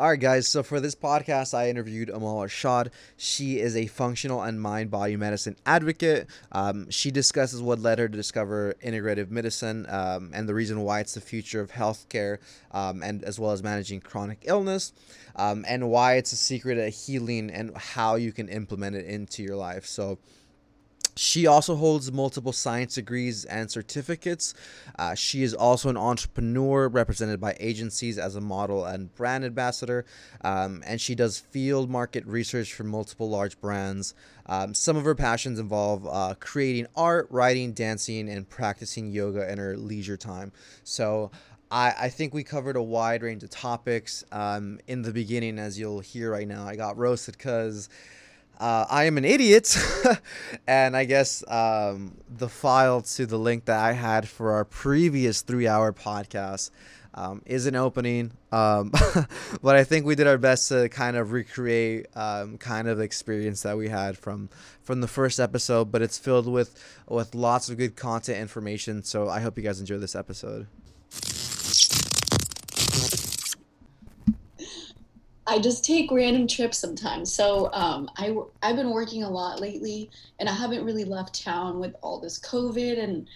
All right, guys. So for this podcast, I interviewed Amal Arshad. She is a functional and mind body medicine advocate. Um, she discusses what led her to discover integrative medicine um, and the reason why it's the future of healthcare, um, and as well as managing chronic illness, um, and why it's a secret of healing and how you can implement it into your life. So she also holds multiple science degrees and certificates. Uh, she is also an entrepreneur represented by agencies as a model and brand ambassador. Um, and she does field market research for multiple large brands. Um, some of her passions involve uh, creating art, writing, dancing, and practicing yoga in her leisure time. So, I, I think we covered a wide range of topics. Um, in the beginning, as you'll hear right now, I got roasted because uh, I am an idiot, and I guess um, the file to the link that I had for our previous three-hour podcast um, isn't opening. Um, but I think we did our best to kind of recreate um, kind of experience that we had from from the first episode. But it's filled with with lots of good content information. So I hope you guys enjoy this episode. I just take random trips sometimes. So um, I I've been working a lot lately, and I haven't really left town with all this COVID. And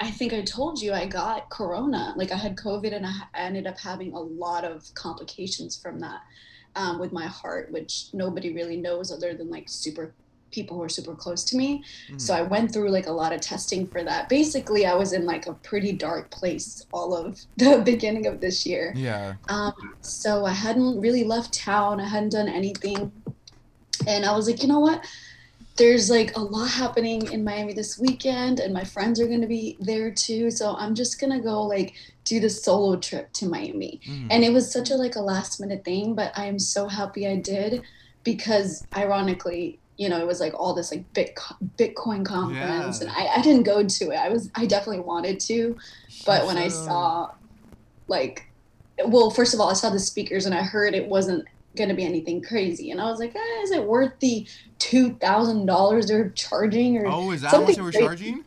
I think I told you I got Corona. Like I had COVID, and I ended up having a lot of complications from that um, with my heart, which nobody really knows other than like super people who are super close to me. Mm. So I went through like a lot of testing for that. Basically, I was in like a pretty dark place all of the beginning of this year. Yeah. Um, so I hadn't really left town. I hadn't done anything. And I was like, you know what? There's like a lot happening in Miami this weekend, and my friends are going to be there too. So I'm just going to go like do the solo trip to Miami. Mm. And it was such a like a last minute thing, but I am so happy I did because ironically you know, it was like all this like Bitcoin conference, yeah. and I, I didn't go to it. I was I definitely wanted to, but when I saw, like, well, first of all, I saw the speakers and I heard it wasn't going to be anything crazy, and I was like, eh, is it worth the two thousand dollars they're charging? Or oh, is that how much they were charging?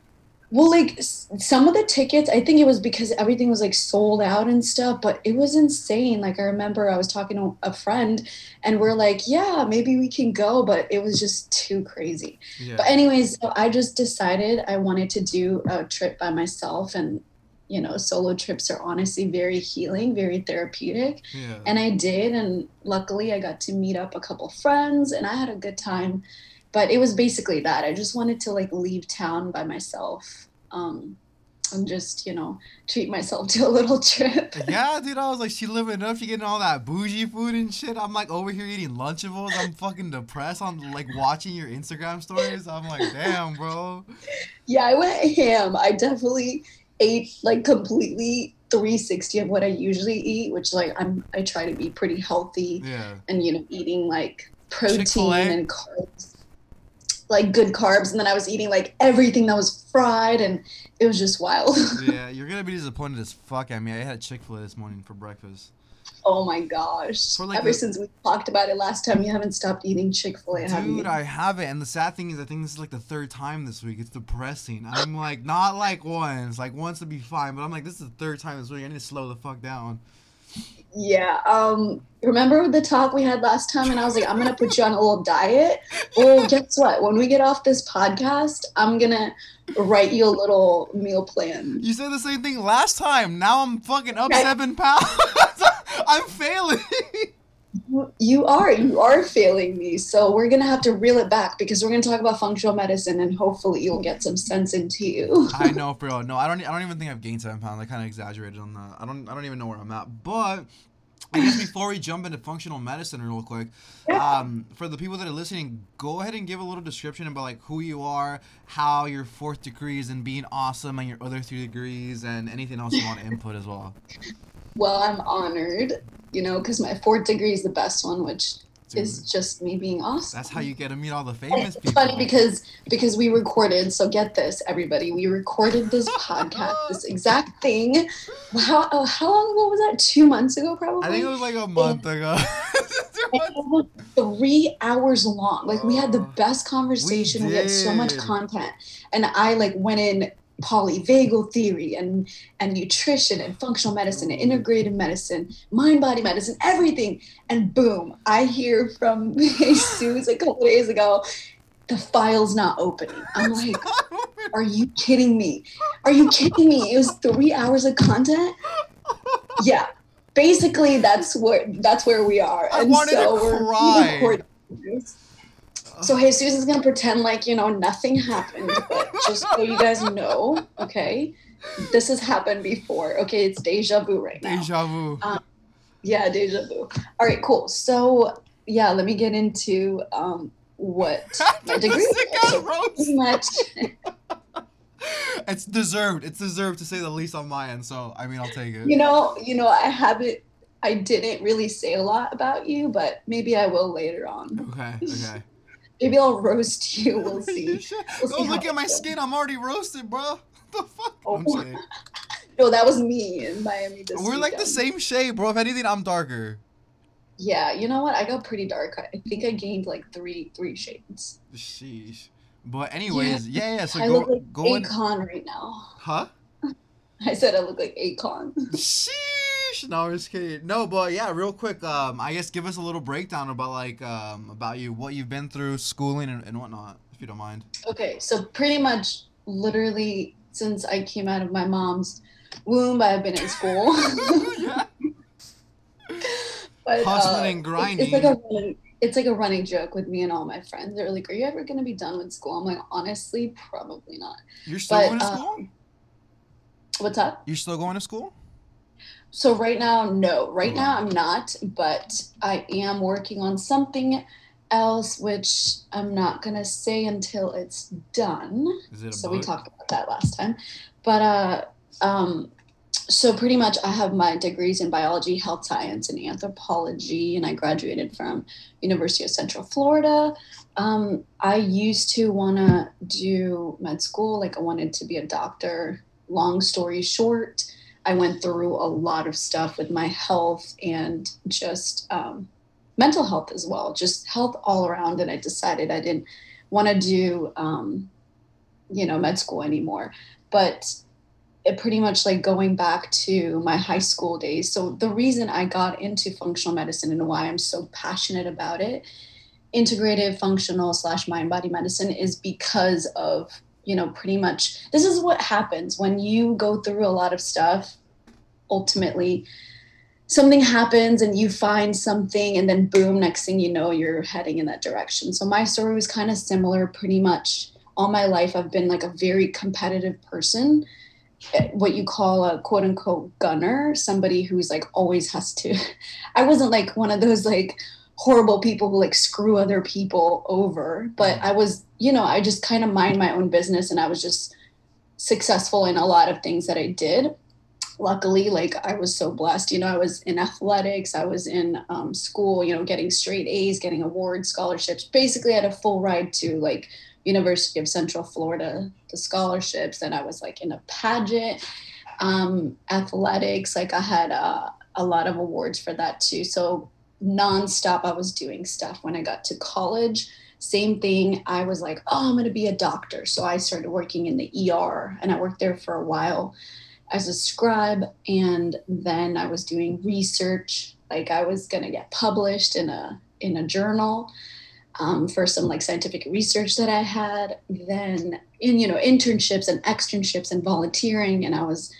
Well like some of the tickets i think it was because everything was like sold out and stuff but it was insane like i remember i was talking to a friend and we're like yeah maybe we can go but it was just too crazy yeah. but anyways so i just decided i wanted to do a trip by myself and you know solo trips are honestly very healing very therapeutic yeah. and i did and luckily i got to meet up a couple friends and i had a good time but it was basically that. I just wanted to like leave town by myself um and just you know treat myself to a little trip. Yeah dude i was like she living up she getting all that bougie food and shit. I'm like over here eating lunchables. I'm fucking depressed. I'm like watching your instagram stories. I'm like damn bro. Yeah i went ham. I definitely ate like completely 360 of what i usually eat which like i'm i try to be pretty healthy yeah. and you know eating like protein Chick-fil-A. and carbs like good carbs and then I was eating like everything that was fried and it was just wild. yeah, you're gonna be disappointed as fuck I mean, I had Chick fil A this morning for breakfast. Oh my gosh. Like Ever the, since we talked about it last time, you haven't stopped eating Chick fil A, have Dude, I haven't. And the sad thing is, I think this is like the third time this week. It's depressing. I'm like, not like once. Like, once would be fine. But I'm like, this is the third time this week. I need to slow the fuck down. Yeah. Um, remember the talk we had last time? And I was like, I'm going to put you on a little diet. Well, guess what? When we get off this podcast, I'm going to write you a little meal plan. You said the same thing last time. Now I'm fucking up right. seven pounds. I'm failing. You are. You are failing me. So we're to have to reel it back because we're to talk about functional medicine and hopefully you'll get some sense into you. I know, for real No, I don't I don't even think I've gained 7 pounds. I kind of exaggerated on that. I don't I don't even know where I'm at. But I guess before we jump into functional medicine real quick, um, for the people that are listening, go ahead and give a little description about like who you are, how your fourth degree is in being awesome, and your other three degrees, and anything else you want to input as well. Well, I'm honored, you know, because my fourth degree is the best one, which is just me being awesome. That's how you get to meet all the famous it's people. funny because because we recorded. So get this, everybody. We recorded this podcast, this exact thing. How oh, how long ago was that? Two months ago, probably. I think it was like a month and, ago. three hours long. Like we had the oh, best conversation. We, we had so much content, and I like went in polyvagal theory and and nutrition and functional medicine and integrative medicine, mind body medicine, everything. And boom, I hear from Jesus a couple days ago, the file's not opening. I'm like, are you kidding me? Are you kidding me? It was three hours of content. Yeah, basically that's where that's where we are. I And wanted so to we're cry. So Jesus is gonna pretend like you know nothing happened, but just so you guys know, okay, this has happened before. Okay, it's deja vu right now. Deja vu. Yeah, deja vu. All right, cool. So yeah, let me get into um, what my degree is. So much. It's deserved. It's deserved to say the least on my end. So I mean, I'll take it. You know, you know, I haven't. I didn't really say a lot about you, but maybe I will later on. Okay. Okay. Maybe I'll roast you. We'll see. We'll oh, see how look at my goes. skin. I'm already roasted, bro. the fuck? Oh. No, that was me in Miami this We're like the same shade, bro. If anything, I'm darker. Yeah, you know what? I got pretty dark. I think I gained like three three shades. Sheesh. But anyways, yeah, yeah. so I go look like go in. Right now. Huh? I said I look like Akon. Sheesh. No, I'm just kidding. No, but yeah, real quick. Um, I guess give us a little breakdown about like um about you, what you've been through, schooling and, and whatnot, if you don't mind. Okay, so pretty much, literally, since I came out of my mom's womb, I've been in school. yeah. but, Hustling and it's- It's, like a running, it's like a running joke with me and all my friends. They're like, "Are you ever gonna be done with school?" I'm like, honestly, probably not. You're still But, going to uh, school? What's up? You're still going to school? So right now, no. Right now, I'm not, but I am working on something else, which I'm not gonna say until it's done. It so we talked about that last time. But uh um so pretty much i have my degrees in biology health science and anthropology and i graduated from university of central florida. Um, i used to want to do med school. Like i wanted to be a doctor. Long story short i went through a lot of stuff with my health and just um, mental health as well just health all around and i decided i didn't want to do um, you know med school anymore. But it pretty much like going back to my high school days so the reason i got into functional medicine and why i'm so passionate about it integrative functional slash mind body medicine is because of you know pretty much this is what happens when you go through a lot of stuff ultimately. Something happens and you find something and then boom next thing you know you're heading in that direction. So my story was kind of similar pretty much. All my life i've been like a very competitive person eh, what you call a quote unquote gunner somebody who's like always has to i wasn't like one of those like horrible people who like screw other people over. But i was you know i just kind of mind my own business and i was just successful in a lot of things that i did. Luckily like i was so blessed you know i was in athletics i was in um, school you know getting straight a's getting awards scholarships. Basically I had a full ride to like university of central florida the scholarships and i was like in a pageant. Um, athletics like i had uh, a lot of awards for that too. So nonstop i was doing stuff when i got to college. Same thing i was like oh i'm going to be a doctor. So i started working in the er and i worked there for a while as a scribe and then i was doing research. Like i was going to get published in a in a journal um, for some like scientific research that i had. Then in you know internships and externships and volunteering and i was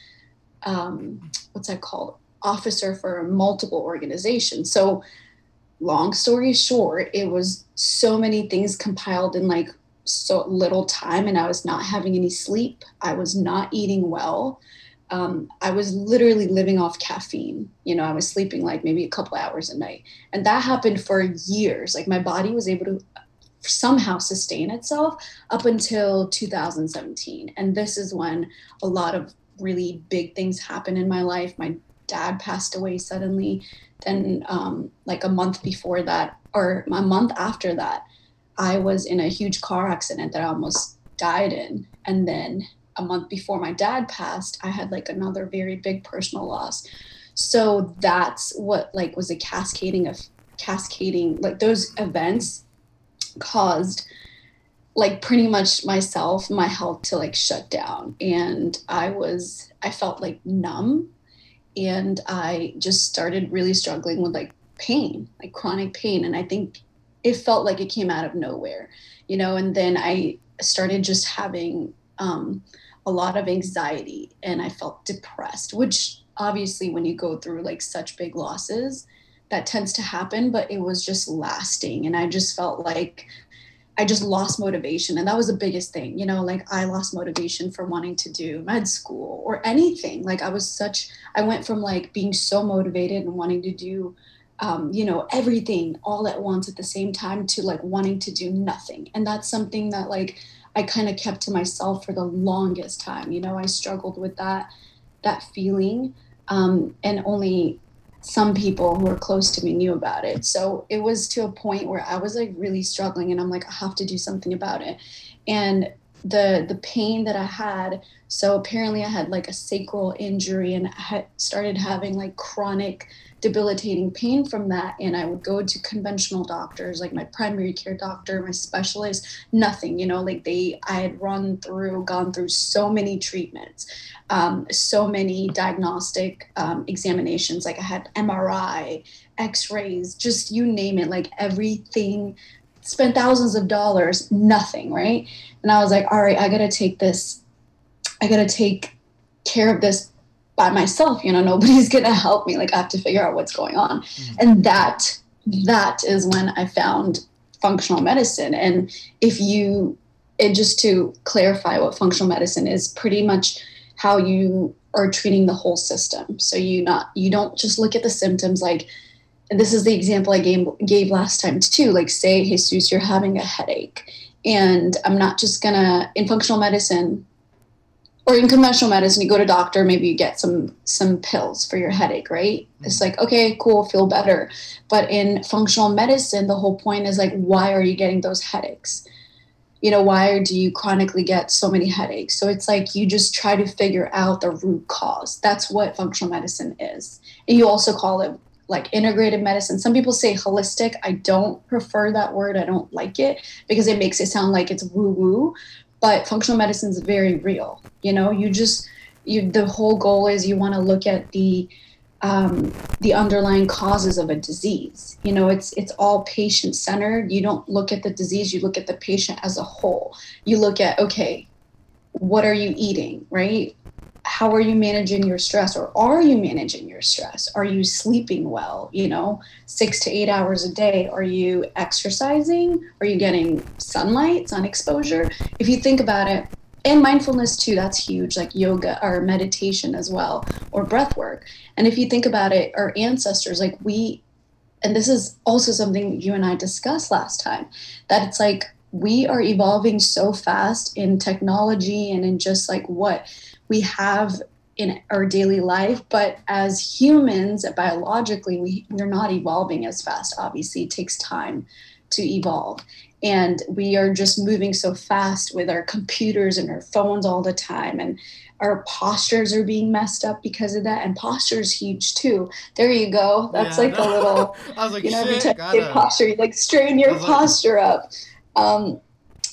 um, what's that called officer for multiple organizations so long story short it was so many things compiled in like so little time and i was not having any sleep i was not eating well um, I was literally living off caffeine. You know, I was sleeping like maybe a couple hours a night. And that happened for years. Like my body was able to somehow sustain itself up until 2017. And this is when a lot of really big things happened in my life. My dad passed away suddenly. Then, um, like a month before that, or a month after that, I was in a huge car accident that I almost died in. And then a month before my dad passed i had like another very big personal loss so that's what like was a cascading of cascading like those events caused like pretty much myself, my health to like shut down. And I was, I felt like numb and I just started really struggling with like pain, like chronic pain. And I think it felt like it came out of nowhere, you know, and then I started just having um, a lot of anxiety and I felt depressed, which obviously when you go through like such big losses, that tends to happen, but it was just lasting. And I just felt like I just lost motivation. And that was the biggest thing, you know, like I lost motivation for wanting to do med school or anything. Like I was such, I went from like being so motivated and wanting to do, um, you know, everything all at once at the same time to like wanting to do nothing. And that's something that like I kind of kept to myself for the longest time. You know, I struggled with that, that feeling. Um, and only some people who were close to me knew about it. So it was to a point where I was like really struggling and I'm like, I have to do something about it. And the the pain that I had, so apparently I had like a sacral injury and I had started having like chronic debilitating pain from that. And i would go to conventional doctors like my primary care doctor my specialist nothing you know like they i had run through gone through so many treatments um, so many diagnostic um, examinations. Like i had mri x-rays just you name it. Like everything spent thousands of dollars nothing right? And i was like all right i gotta take this i gotta take care of this by myself you know nobody's gonna help me like i have to figure out what's going on. Mm-hmm. and that that is when i found functional medicine. And if you and just to clarify what functional medicine is pretty much how you are treating the whole system. So you not you don't just look at the symptoms like and this is the example i gave, gave last time too like say jesus you're having a headache and i'm not just gonna in functional medicine or in conventional medicine you go to doctor maybe you get some some pills for your headache right? Mm-hmm. it's like okay cool feel better. But in functional medicine the whole point is like why are you getting those headaches? You know why do you chronically get so many headaches? So it's like you just try to figure out the root cause. That's what functional medicine is. And you also call it like integrated medicine. Some people say holistic. I don't prefer that word. I don't like it because it makes it sound like it's woo woo but functional medicine is very real. You know you just you the whole goal is you want to look at the um, the underlying causes of a disease. You know it's it's all patient centered you don't look at the disease you look at the patient as a whole. You look at okay what are you eating right how are you managing your stress or are you managing your stress? Are you sleeping well? You know six to eight hours a day are you exercising? Are you getting sunlight sun exposure? If you think about it and mindfulness too that's huge like yoga or meditation as well or breath work. And if you think about it our ancestors like we and this is also something you and i discussed last time that it's like we are evolving so fast in technology and in just like what we have in our daily life but as humans biologically we, we're not evolving as fast. Obviously it takes time to evolve. And we are just moving so fast with our computers and our phones all the time and our postures are being messed up because of that. And posture is huge too. There you go. That's yeah, like no. a little I was like, you know every time you posture. You like straighten your posture like... up. Um,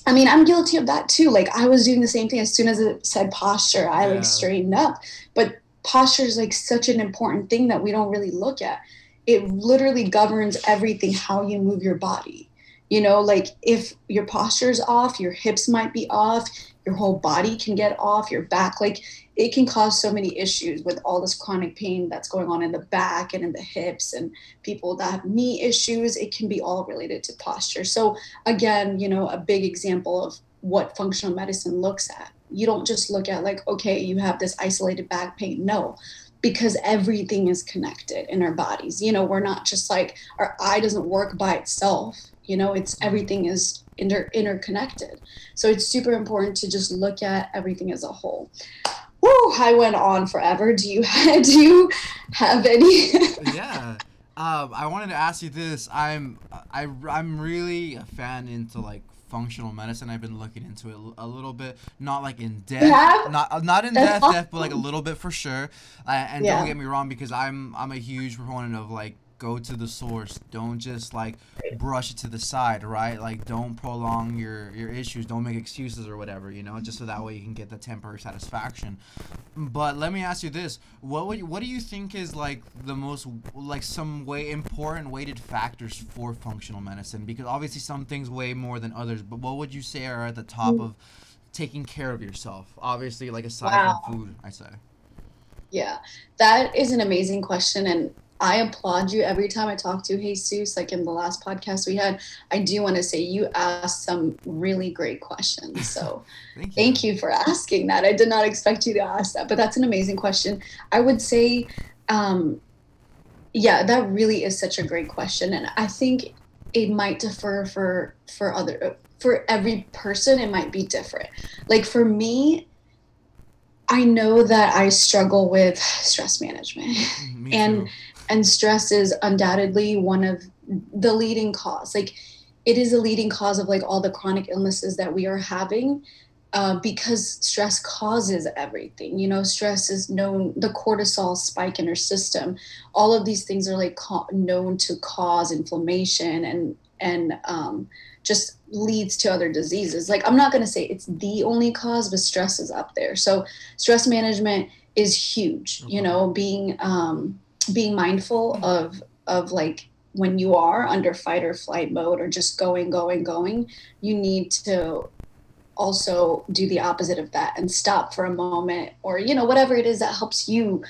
I mean, I'm guilty of that too. Like I was doing the same thing as soon as it said posture, I yeah. like straightened up. But posture is like such an important thing that we don't really look at. It literally governs everything how you move your body. You know, like if your posture is off, your hips might be off, your whole body can get off, your back like it can cause so many issues with all this chronic pain that's going on in the back and in the hips and people that have knee issues. It can be all related to posture. So again you know a big example of what functional medicine looks at. You don't just look at like okay you have this isolated back pain. No because everything is connected in our bodies. You know we're not just like our eye doesn't work by itself. You know it's everything is inter- interconnected. So it's super important to just look at everything as a whole Woo, I went on forever. Do you do you have any? yeah. Um, I wanted to ask you this. I'm I I'm really a fan into like functional medicine. I've been looking into it a little bit, not like in depth, yeah. not not in depth, depth, but like a little bit for sure. Uh, and yeah. don't get me wrong, because I'm I'm a huge proponent of like go to the source. Don't just like brush it to the side, right? Like don't prolong your your issues. Don't make excuses or whatever, you know, just so that way you can get the temporary satisfaction. But let me ask you this: what would what do you think is like the most like some way important weighted factors for functional medicine? Because obviously some things weigh more than others. But what would you say are at the top of taking care of yourself? Obviously, like aside wow. from food, I say. Yeah, that is an amazing question. And I applaud you every time I talk to Jesus. Like in the last podcast we had, I do want to say you asked some really great questions. So thank, you. thank you for asking that. I did not expect you to ask that, but that's an amazing question. I would say, um, yeah, that really is such a great question. And I think it might differ for, for other, for every person, it might be different. Like for me, I know that I struggle with stress management. Mm, and too. And stress is undoubtedly one of the leading cause. Like it is a leading cause of like all the chronic illnesses that we are having. Uh, because stress causes everything. You know, stress is known, the cortisol spike in our system. All of these things are like co- known to cause inflammation and and um, just leads to other diseases. Like I'm not going to say it's the only cause, but stress is up there. So stress management is huge. You know, being um, being mindful of of like when you are under fight or flight mode or just going, going, going, you need to also do the opposite of that and stop for a moment or you know whatever it is that helps you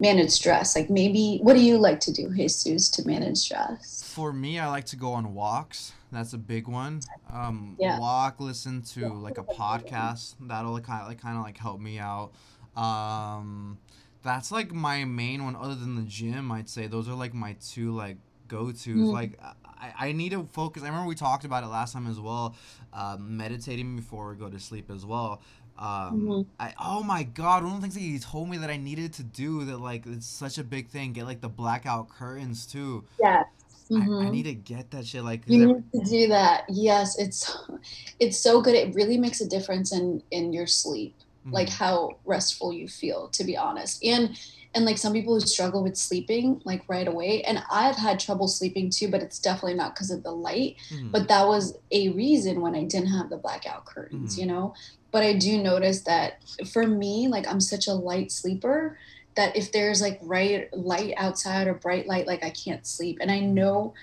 manage stress like maybe what do you like to do jesus to manage stress for me i like to go on walks that's a big one. Um, yeah. Walk, listen to like a podcast. That'll kind of like kind of like help me out. Um, that's like my main one. Other than the gym, I'd say those are like my two like go tos. Mm. Like I, I need to focus. I remember we talked about it last time as well. Uh, meditating before we go to sleep as well. Um, mm-hmm. I oh my god, one of the things that he told me that I needed to do that like it's such a big thing. Get like the blackout curtains too. Yeah. Mm-hmm. I, I, mm-hmm. need to get that shit. Like you need to do that. Yes, it's it's so good. It really makes a difference in in your sleep, mm-hmm. like how restful you feel. To be honest, and and like some people who struggle with sleeping like right away, and I've had trouble sleeping too, but it's definitely not because of the light. Mm-hmm. But that was a reason when I didn't have the blackout curtains, mm-hmm. you know. But I do notice that for me, like I'm such a light sleeper that if there's like right light outside or bright light, like I can't sleep. And I know,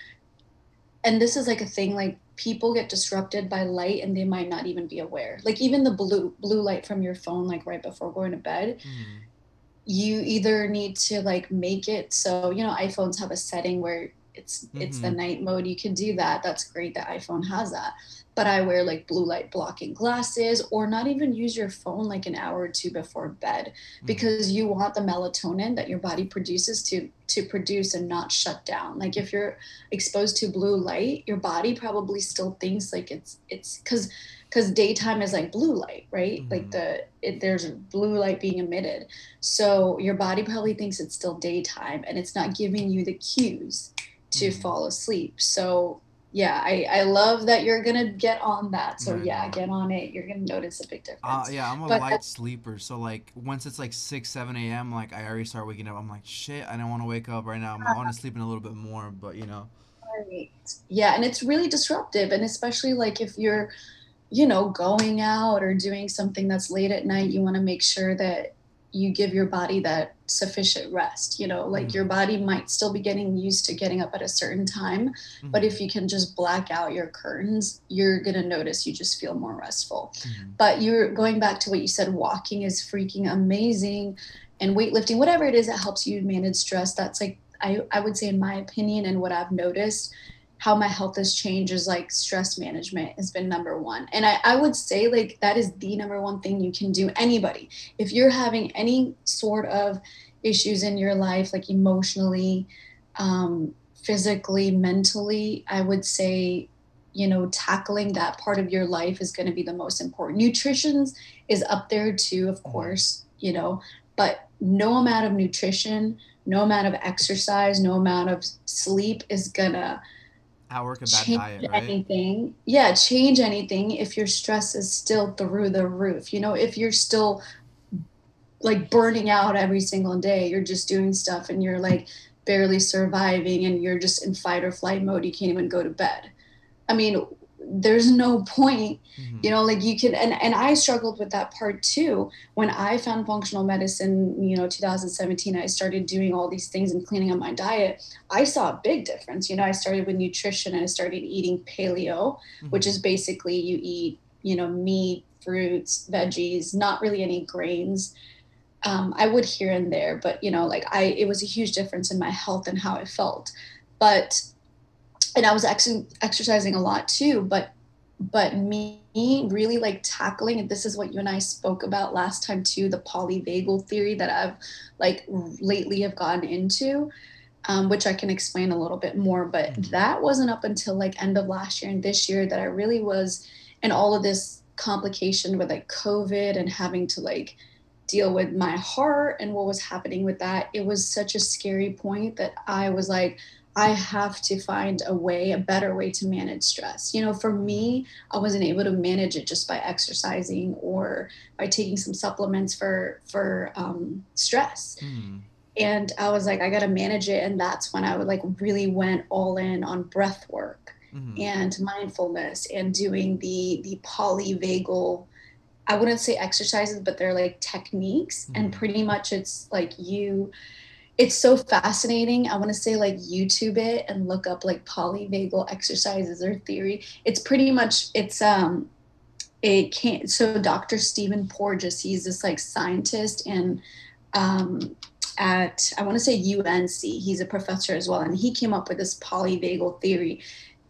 and this is like a thing, like people get disrupted by light and they might not even be aware. Like even the blue blue light from your phone, like right before going to bed. Mm. You either need to like make it so you know iPhones have a setting where it's mm-hmm. it's the mm-hmm. night mode. You can do that. That's great the iPhone has that but I wear like blue light blocking glasses or not even use your phone like an hour or two before bed mm-hmm. because mm-hmm. you want the melatonin that your body produces to to produce and not shut down. Like if you're exposed to blue light, your body probably still thinks like it's it's cuz cuz daytime is like blue light, right? Mm-hmm. Like the it, there's blue light being emitted. So your body probably thinks it's still daytime and it's not giving you the cues to mm-hmm. fall asleep. So yeah, I, I love that you're gonna get on that. So right. yeah, get on it. You're gonna notice a big difference. Uh, yeah, I'm a but light sleeper. So like once it's like six, seven a.m., like I already start waking up. I'm like, shit, I don't want to wake up right now. I'm want to sleep in a little bit more, but you know. Right. Yeah, and it's really disruptive, and especially like if you're, you know, going out or doing something that's late at night, you want to make sure that you give your body that sufficient rest you know like mm-hmm. your body might still be getting used to getting up at a certain time mm-hmm. but if you can just black out your curtains you're going to notice you just feel more restful mm-hmm. but you're going back to what you said walking is freaking amazing and weightlifting whatever it is that helps you manage stress that's like I, I would say in my opinion and what i've noticed how my health has changed is like stress management has been number one. And I, I would say like that is the number one thing you can do. Anybody, if you're having any sort of issues in your life, like emotionally, um, physically, mentally, I would say, you know, tackling that part of your life is going to be the most important. Nutrition is up there too, of mm-hmm. course, you know, but no amount of nutrition, no amount of exercise, no amount of sleep is gonna outwork a bad change diet, right? anything. Yeah, change anything if your stress is still through the roof. You know, if you're still like burning out every single day, you're just doing stuff and you're like barely surviving and you're just in fight or flight mode you can't even go to bed i mean there's no point mm-hmm. you know like you can and, and i struggled with that part too when i found functional medicine you know 2017 i started doing all these things and cleaning up my diet i saw a big difference you know i started with nutrition and i started eating paleo mm-hmm. which is basically you eat you know meat fruits veggies not really any grains um, i would here and there but you know like i it was a huge difference in my health and how i felt but and I was ex- exercising a lot too, but but me really like tackling and this is what you and I spoke about last time too the polyvagal theory that I've like lately have gotten into um, which I can explain a little bit more but mm-hmm. that wasn't up until like end of last year and this year that I really was in all of this complication with like COVID and having to like deal with my heart and what was happening with that it was such a scary point that I was like I have to find a way, a better way to manage stress. You know, for me, I wasn't able to manage it just by exercising or by taking some supplements for for um, stress. Mm. And I was like, I got to manage it, and that's when I would like really went all in on breath work mm-hmm. and mindfulness and doing the the polyvagal. I wouldn't say exercises, but they're like techniques, mm-hmm. and pretty much it's like you it's so fascinating. I want to say like YouTube it and look up like polyvagal exercises or theory. It's pretty much it's um it can't so Dr. Stephen Porges, he's this like scientist and um at I want to say UNC. He's a professor as well and he came up with this polyvagal theory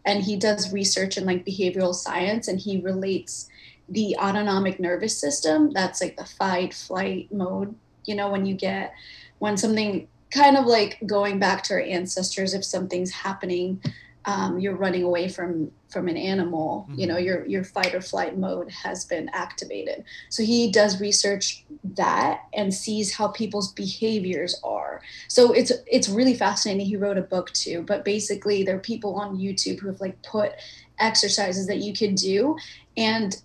and he does research in like behavioral science and he relates the autonomic nervous system that's like the fight flight mode you know when you get when something kind of like going back to our ancestors if something's happening um, you're running away from from an animal mm-hmm. you know your your fight or flight mode has been activated. So he does research that and sees how people's behaviors are. So it's it's really fascinating. He wrote a book too but basically there are people on youtube who have like put exercises that you can do and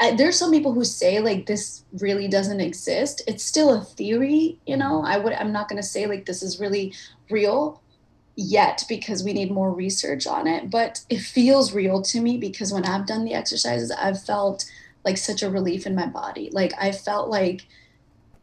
I, there's some people who say like this really doesn't exist. It's still a theory you know? I would i'm not going to say like this is really real yet because we need more research on it but it feels real to me because when i've done the exercises i've felt like such a relief in my body. Like i felt like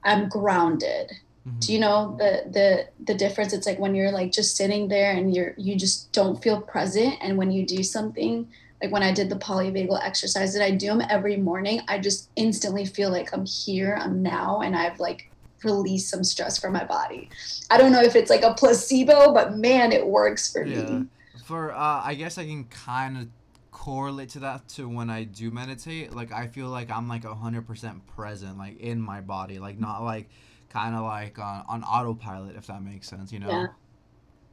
i'm grounded. Mm-hmm. do you know the the the difference? It's like when you're like just sitting there and you're you just don't feel present and when you do something like when I did the polyvagal exercise that I do them every morning, I just instantly feel like I'm here, I'm now, and I've like released some stress from my body. I don't know if it's like a placebo, but man, it works for yeah. me. For uh, I guess I can kind of correlate to that to when I do meditate. Like I feel like I'm like hundred percent present, like in my body, like not like kind of like on, on autopilot, if that makes sense. You know. Yeah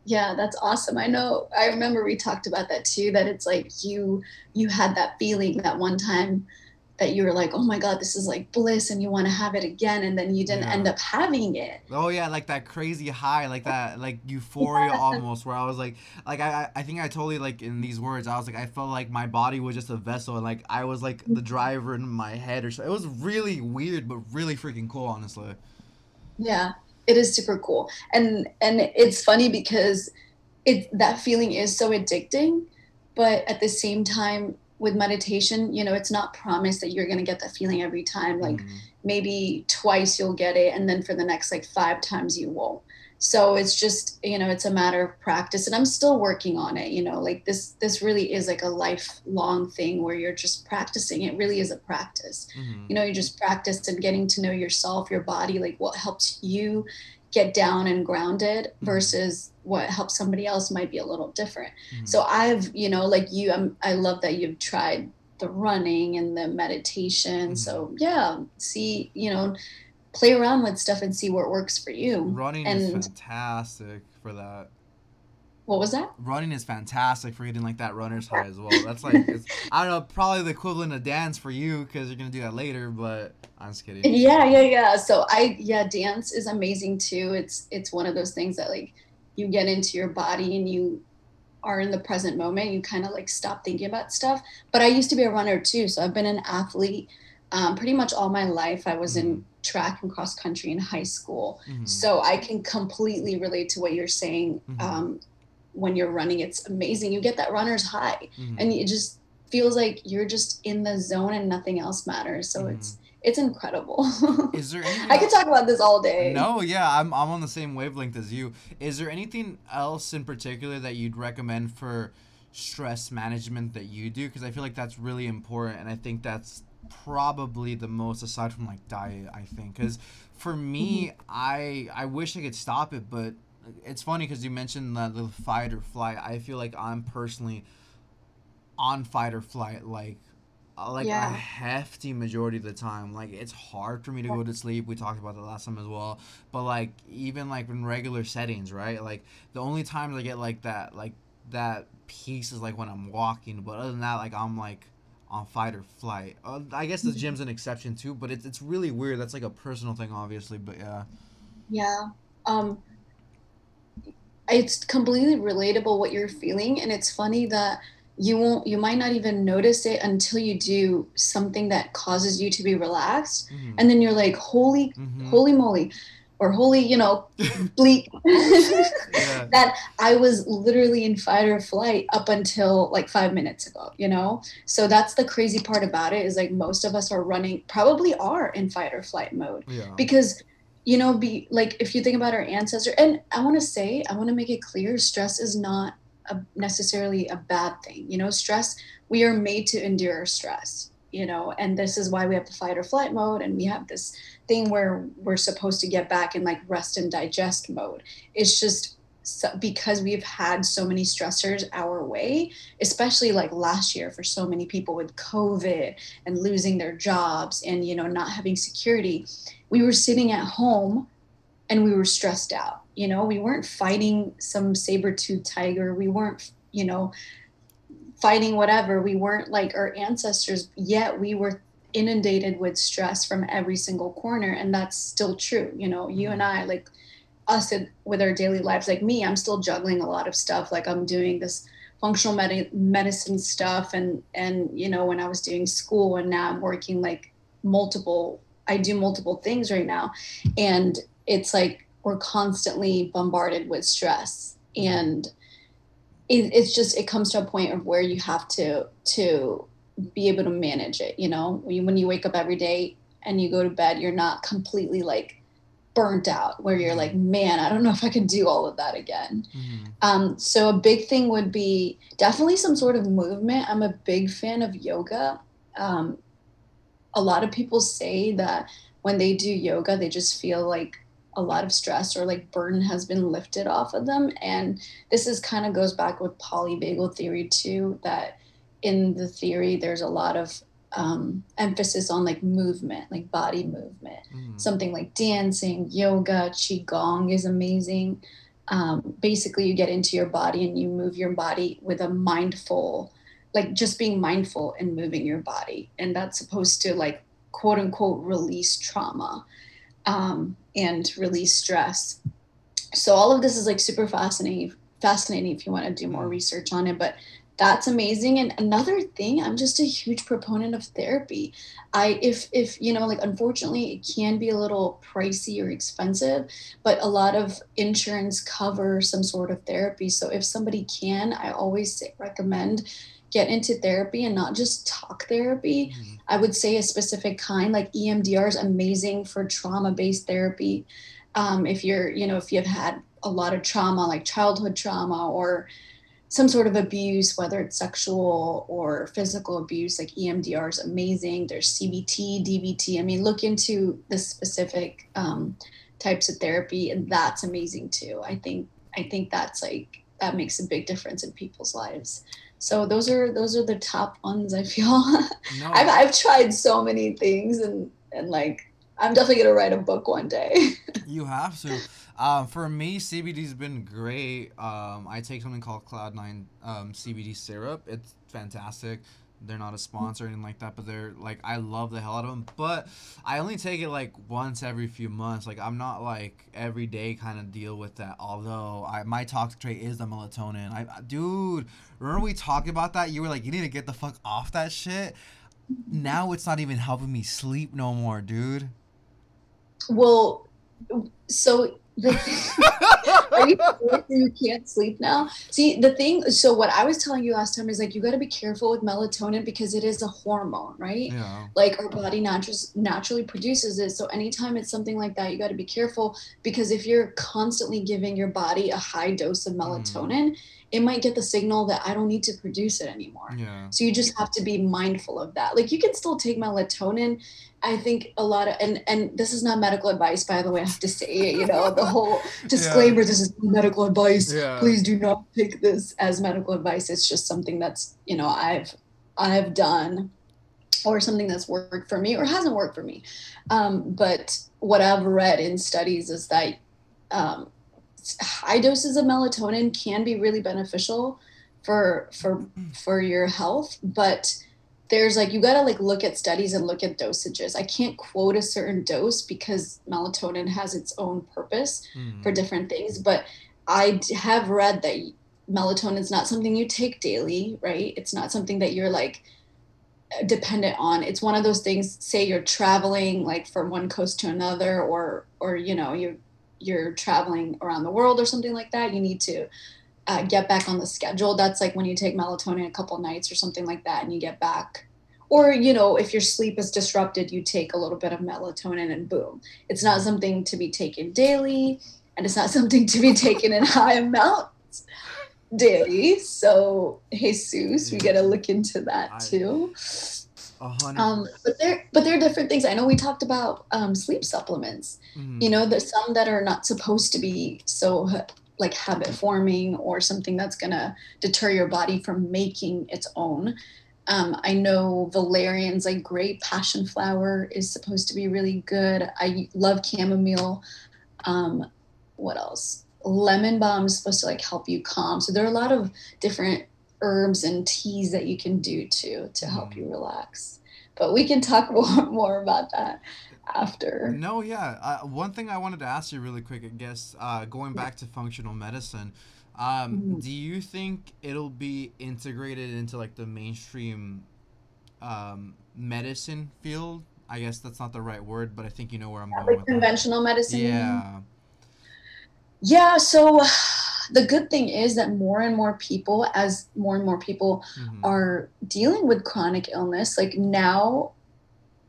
yeah that's awesome i know i remember we talked about that too that it's like you you had that feeling that one time that you were like oh my god this is like bliss and you want to have it again and then you didn't yeah. end up having it oh yeah like that crazy high like that like euphoria yeah. almost where i was like like I, I think i totally like in these words i was like i felt like my body was just a vessel and like i was like the mm-hmm. driver in my head or so it was really weird but really freaking cool honestly yeah it is super cool. And and it's funny because it that feeling is so addicting but at the same time with meditation you know it's not promised that you're going to get that feeling every time. Like mm-hmm. maybe twice you'll get it and then for the next like five times you won't so it's just you know it's a matter of practice and i'm still working on it you know like this this really is like a lifelong thing where you're just practicing it really is a practice mm-hmm. you know you just practice and getting to know yourself your body like what helps you get down and grounded mm-hmm. versus what helps somebody else might be a little different mm-hmm. so i've you know like you I'm, i love that you've tried the running and the meditation mm-hmm. so yeah see you know play around with stuff and see what works for you. Running and, is fantastic for that. What was that? Running is fantastic for getting like that runner's high as well. That's like I don't know, probably the equivalent of dance for you because you're gonna do that later. But I'm just kidding. Yeah, yeah, yeah. So I yeah, dance is amazing too. It's it's one of those things that like you get into your body and you are in the present moment. You kind of like stop thinking about stuff. But I used to be a runner too, so I've been an athlete um, pretty much all my life. I was in Mhm. track and cross country in high school. Mhm. So I can completely relate to what you're saying. Mhm. Um, when you're running, it's amazing. You get that runner's high, Mhm. and it just feels like you're just in the zone and nothing else matters. So it's it's incredible. Is there I could talk about this all day. No, yeah, I'm I'm on the same wavelength as you. Is there anything else in particular that you'd recommend for stress management that you do? Because I feel like that's really important, and I think that's probably the most aside from like diet. I think because for me, I I wish I could stop it, but it's funny because you mentioned the, the fight or flight. I feel like I'm personally on fight or flight, like uh, like a hefty majority of the time. Like it's hard for me to go to sleep. We talked about that last time as well. But like even like in regular settings, right? Like the only times I get like that like that peace is like when I'm walking. But other than that, like I'm like on fight or flight. Uh, I guess the gym's an exception too, but it's it's really weird. That's like a personal thing, obviously. But yeah. Yeah. Um it's completely relatable what you're feeling and it's funny that you won't you might not even notice it until you do something that causes you to be relaxed Mhm. and then you're like holy Mhm. holy moly or holy you know bleak Yeah. that i was literally in fight or flight up until like five minutes ago you know so that's the crazy part about it is like most of us are running probably are in fight or flight mode Yeah. because you know be like if you think about our ancestor and i want to say i want to make it clear stress is not a, necessarily a bad thing you know stress we are made to endure stress you know and this is why we have the fight or flight mode and we have this thing where we're supposed to get back in like rest and digest mode. It's just so, because we've had so many stressors our way especially like last year for so many people with covid and losing their jobs and you know not having security we were sitting at home and we were stressed out. You know we weren't fighting some saber-tooth tiger. We weren't you know fighting whatever we weren't like our ancestors yet we were inundated with stress from every single corner and that's still true you know you and i like us in, with our daily lives like me i'm still juggling a lot of stuff like i'm doing this functional med- medicine stuff and and you know when i was doing school and now i'm working like multiple i do multiple things right now and it's like we're constantly bombarded with stress and it, it's just it comes to a point of where you have to to be able to manage it you know when you, when you wake up every day and you go to bed you're not completely like burnt out where you're like man i don't know if i can do all of that again Mhm. um, so a big thing would be definitely some sort of movement. I'm a big fan of yoga. Um, a lot of people say that when they do yoga, they just feel like a lot of stress or like burden has been lifted off of them. And this is kind of goes back with polyvagal theory too. That in the theory, there's a lot of um, emphasis on like movement, like body movement Mhm. something like dancing, yoga, qigong is amazing. Um, basically, you get into your body and you move your body with a mindful, like just being mindful and moving your body, and that's supposed to like quote unquote release trauma um, and release stress. So all of this is like super fascinating. Fascinating if you want to do more research on it, but that's amazing. And another thing, I'm just a huge proponent of therapy. I if if you know like unfortunately it can be a little pricey or expensive, but a lot of insurance cover some sort of therapy. So if somebody can, I always say, recommend get into therapy and not just talk therapy. Mhm. I would say a specific kind like EMDR is amazing for trauma based therapy. Um, if you're you know if you've had a lot of trauma like childhood trauma or some sort of abuse, whether it's sexual or physical abuse, like EMDR is amazing. There's CBT, DBT. I mean, look into the specific um, types of therapy, and that's amazing too. I think I think that's like that makes a big difference in people's lives. So those are those are the top ones. I feel No. I've I've tried so many things, and and like I'm definitely gonna write a book one day. You have to. Um, for me, CBD's been great. Um, I take something called Cloud Nine um, CBD syrup. It's fantastic. They're not a sponsor or anything like that, but they're like I love the hell out of them. But I only take it like once every few months. Like I'm not like every day kind of deal with that. Although I my toxic trait is the melatonin. I dude, remember we talked about that? You were like, you need to get the fuck off that shit. now it's not even helping me sleep no more, dude. Well, so you, you can't sleep now. See, the thing. So what I was telling you last time is like you got to be careful with melatonin because it is a hormone, right? Yeah. Like our body naturally naturally produces it. So anytime it's something like that, you got to be careful because if you're constantly giving your body a high dose of melatonin, mm. it might get the signal that I don't need to produce it anymore. Yeah. So you just have to be mindful of that. Like you can still take melatonin I think a lot of and and this is not medical advice, by the way. I have to say, you know, the whole disclaimer: yeah. this is medical advice. Yeah. Please do not take this as medical advice. It's just something that's you know I've I've done, or something that's worked for me or hasn't worked for me. Um, but what I've read in studies is that um, high doses of melatonin can be really beneficial for for for your health, but there's like you got to like look at studies and look at dosages. I can't quote a certain dose because melatonin has its own purpose mm. for different things, but I have read that melatonin is not something you take daily, right? It's not something that you're like dependent on. It's one of those things say you're traveling like from one coast to another or or you know, you're you're traveling around the world or something like that, you need to uh, get back on the schedule. That's like when you take melatonin a couple nights or something like that, and you get back. Or you know, if your sleep is disrupted, you take a little bit of melatonin, and boom, it's not something to be taken daily, and it's not something to be taken in high amounts daily. So, Jesus, we got to look into that too. Um, but there, but there are different things. I know we talked about um, sleep supplements. Mm-hmm. You know, there's some that are not supposed to be so like habit forming or something that's going to deter your body from making its own. Um, I know valerians like great passion flower is supposed to be really good. I love chamomile. Um, what else? Lemon balm is supposed to like help you calm. So there are a lot of different herbs and teas that you can do too to help mm. you relax. But we can talk more more about that after. No, yeah. Uh, one thing I wanted to ask you really quick, I guess, uh, going back to functional medicine, um, mm-hmm. do you think it'll be integrated into like the mainstream um, medicine field? I guess that's not the right word, but I think you know where I'm going. Like conventional that. medicine. Yeah. Yeah. So the good thing is that more and more people, as more and more people mm-hmm. are dealing with chronic illness, like now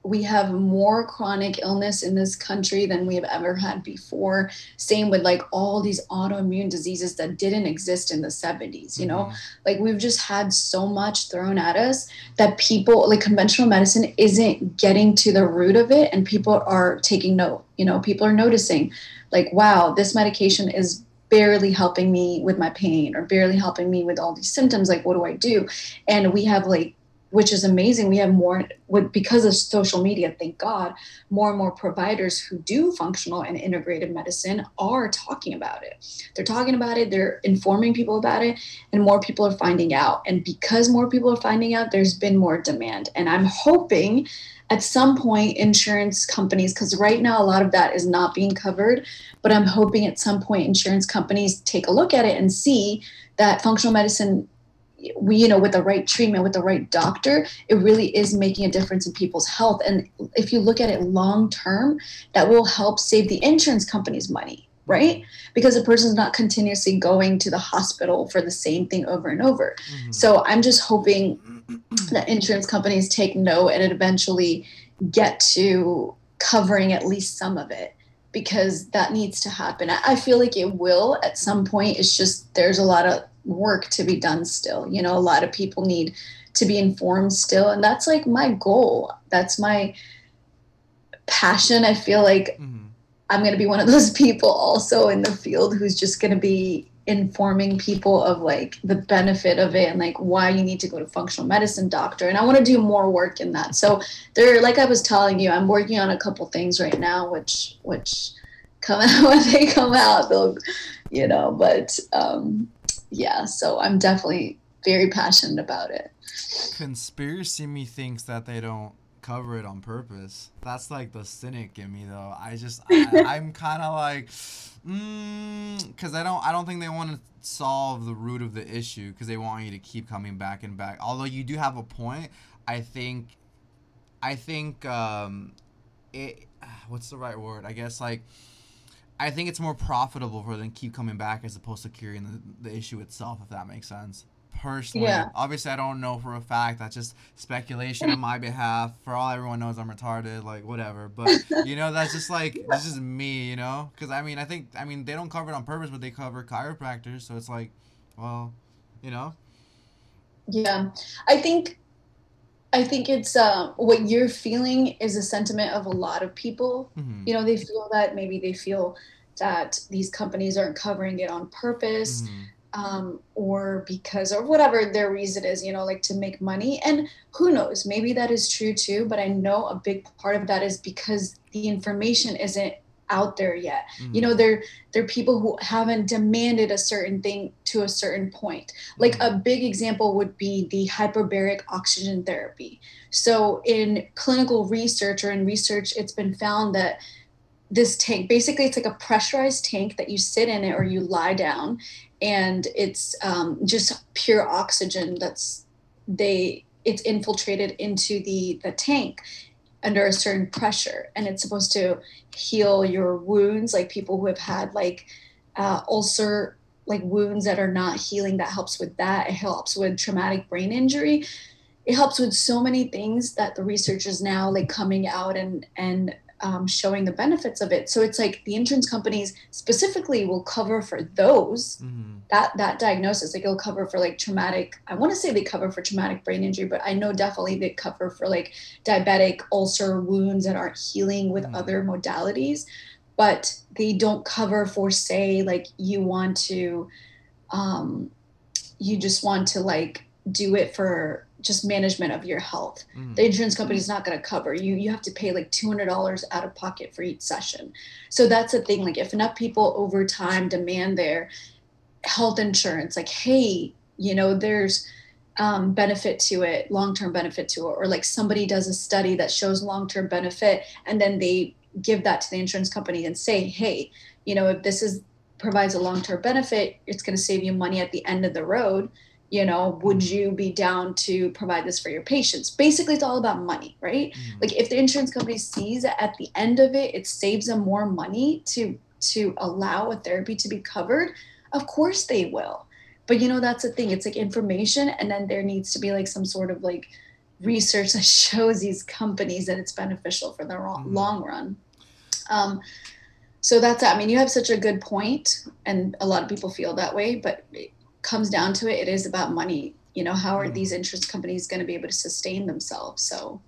we have more chronic illness in this country than we have ever had before. Same with like all these autoimmune diseases that didn't exist in the 70s you know? Mm-hmm. like we've just had so much thrown at us that people like conventional medicine isn't getting to the root of it and people are taking note you know? People are noticing like wow this medication is barely helping me with my pain or barely helping me with all these symptoms like what do i do? And we have like which is amazing. We have more, with, because of social media, thank God, more and more providers who do functional and integrated medicine are talking about it. They're talking about it, they're informing people about it, and more people are finding out. And because more people are finding out, there's been more demand. And I'm hoping at some point insurance companies because right now a lot of that is not being covered but i'm hoping at some point insurance companies take a look at it and see that functional medicine we you know with the right treatment with the right doctor it really is making a difference in people's health. And if you look at it long term that will help save the insurance companies money right? Because a person's not continuously going to the hospital for the same thing over and over. Mm-hmm. so i'm just hoping that insurance companies take note and eventually get to covering at least some of it because that needs to happen. I feel like it will at some point. It's just there's a lot of work to be done still. You know, a lot of people need to be informed still. And that's like my goal. That's my passion. I feel like mm-hmm. I'm going to be one of those people also in the field who's just going to be informing people of like the benefit of it and like why you need to go to functional medicine doctor and i want to do more work in that so there like i was telling you i'm working on a couple things right now which which come out when they come out they'll you know but um yeah, so I'm definitely very passionate about it. Conspiracy me thinks that they don't cover it on purpose. That's like the cynic in me, though. I just I, am kind of like, because mm, I don't I don't think they want to solve the root of the issue because they want you to keep coming back and back. Although you do have a point, I think I think um, it. What's the right word? I guess like. I think it's more profitable for them to keep coming back as opposed to curing the, the issue itself, if that makes sense. Personally, Yeah. obviously, I don't know for a fact. That's just speculation on my behalf. For all everyone knows, I'm retarded, like whatever. But you know, that's just like this is me, you know. Because I mean, I think I mean they don't cover it on purpose, but they cover chiropractors, so it's like, well, you know. Yeah, I think, I think it's uh, what you're feeling is a sentiment of a lot of people. hmm You know, they feel that maybe they feel that these companies aren't covering it on purpose. hmm um, or because or whatever their reason is, you know, like to make money. And who knows, maybe that is true too. But I know a big part of that is because the information isn't out there yet. You know, there there are people who haven't demanded a certain thing to a certain point. Like a big example would be the hyperbaric oxygen therapy. So in clinical research or in research, it's been found that this tank basically it's like a pressurized tank that you sit in it or you lie down and it's um, just pure oxygen that's they it's infiltrated into the the tank under a certain pressure and it's supposed to heal your wounds like people who have had like uh, ulcer like wounds that are not healing that helps with that. It helps with traumatic brain injury. It helps with so many things that the research is now like coming out and and um, showing the benefits of it. So it's like the insurance companies specifically will cover for those hmm that that diagnosis. Like it'll cover for like traumatic i want to say they cover for traumatic brain injury but i know definitely they cover for like diabetic ulcer wounds that aren't healing with Mm. other modalities. But they don't cover for say like you want to um you just want to like do it for just management of your health. Hmm the insurance company is not going to cover you. You have to pay like $200 out of pocket for each session. So that's the thing like if enough people over time demand their health insurance like hey you know there's um, benefit to it long-term benefit to it or like somebody does a study that shows long-term benefit and then they give that to the insurance company and say hey you know if this is provides a long-term benefit it's going to save you money at the end of the road you know would you be down to provide this for your patients? Basically it's all about money right? Mhm. like if the insurance company sees that at the end of it it saves them more money to to allow a therapy to be covered of course they will. But you know that's the thing it's like information and then there needs to be like some sort of like research that shows these companies that it's beneficial for the Mhm. long run. Um, so that's i mean you have such a good point and a lot of people feel that way but comes down to it it is about money you know how are Mhm. these insurance companies going to be able to sustain themselves so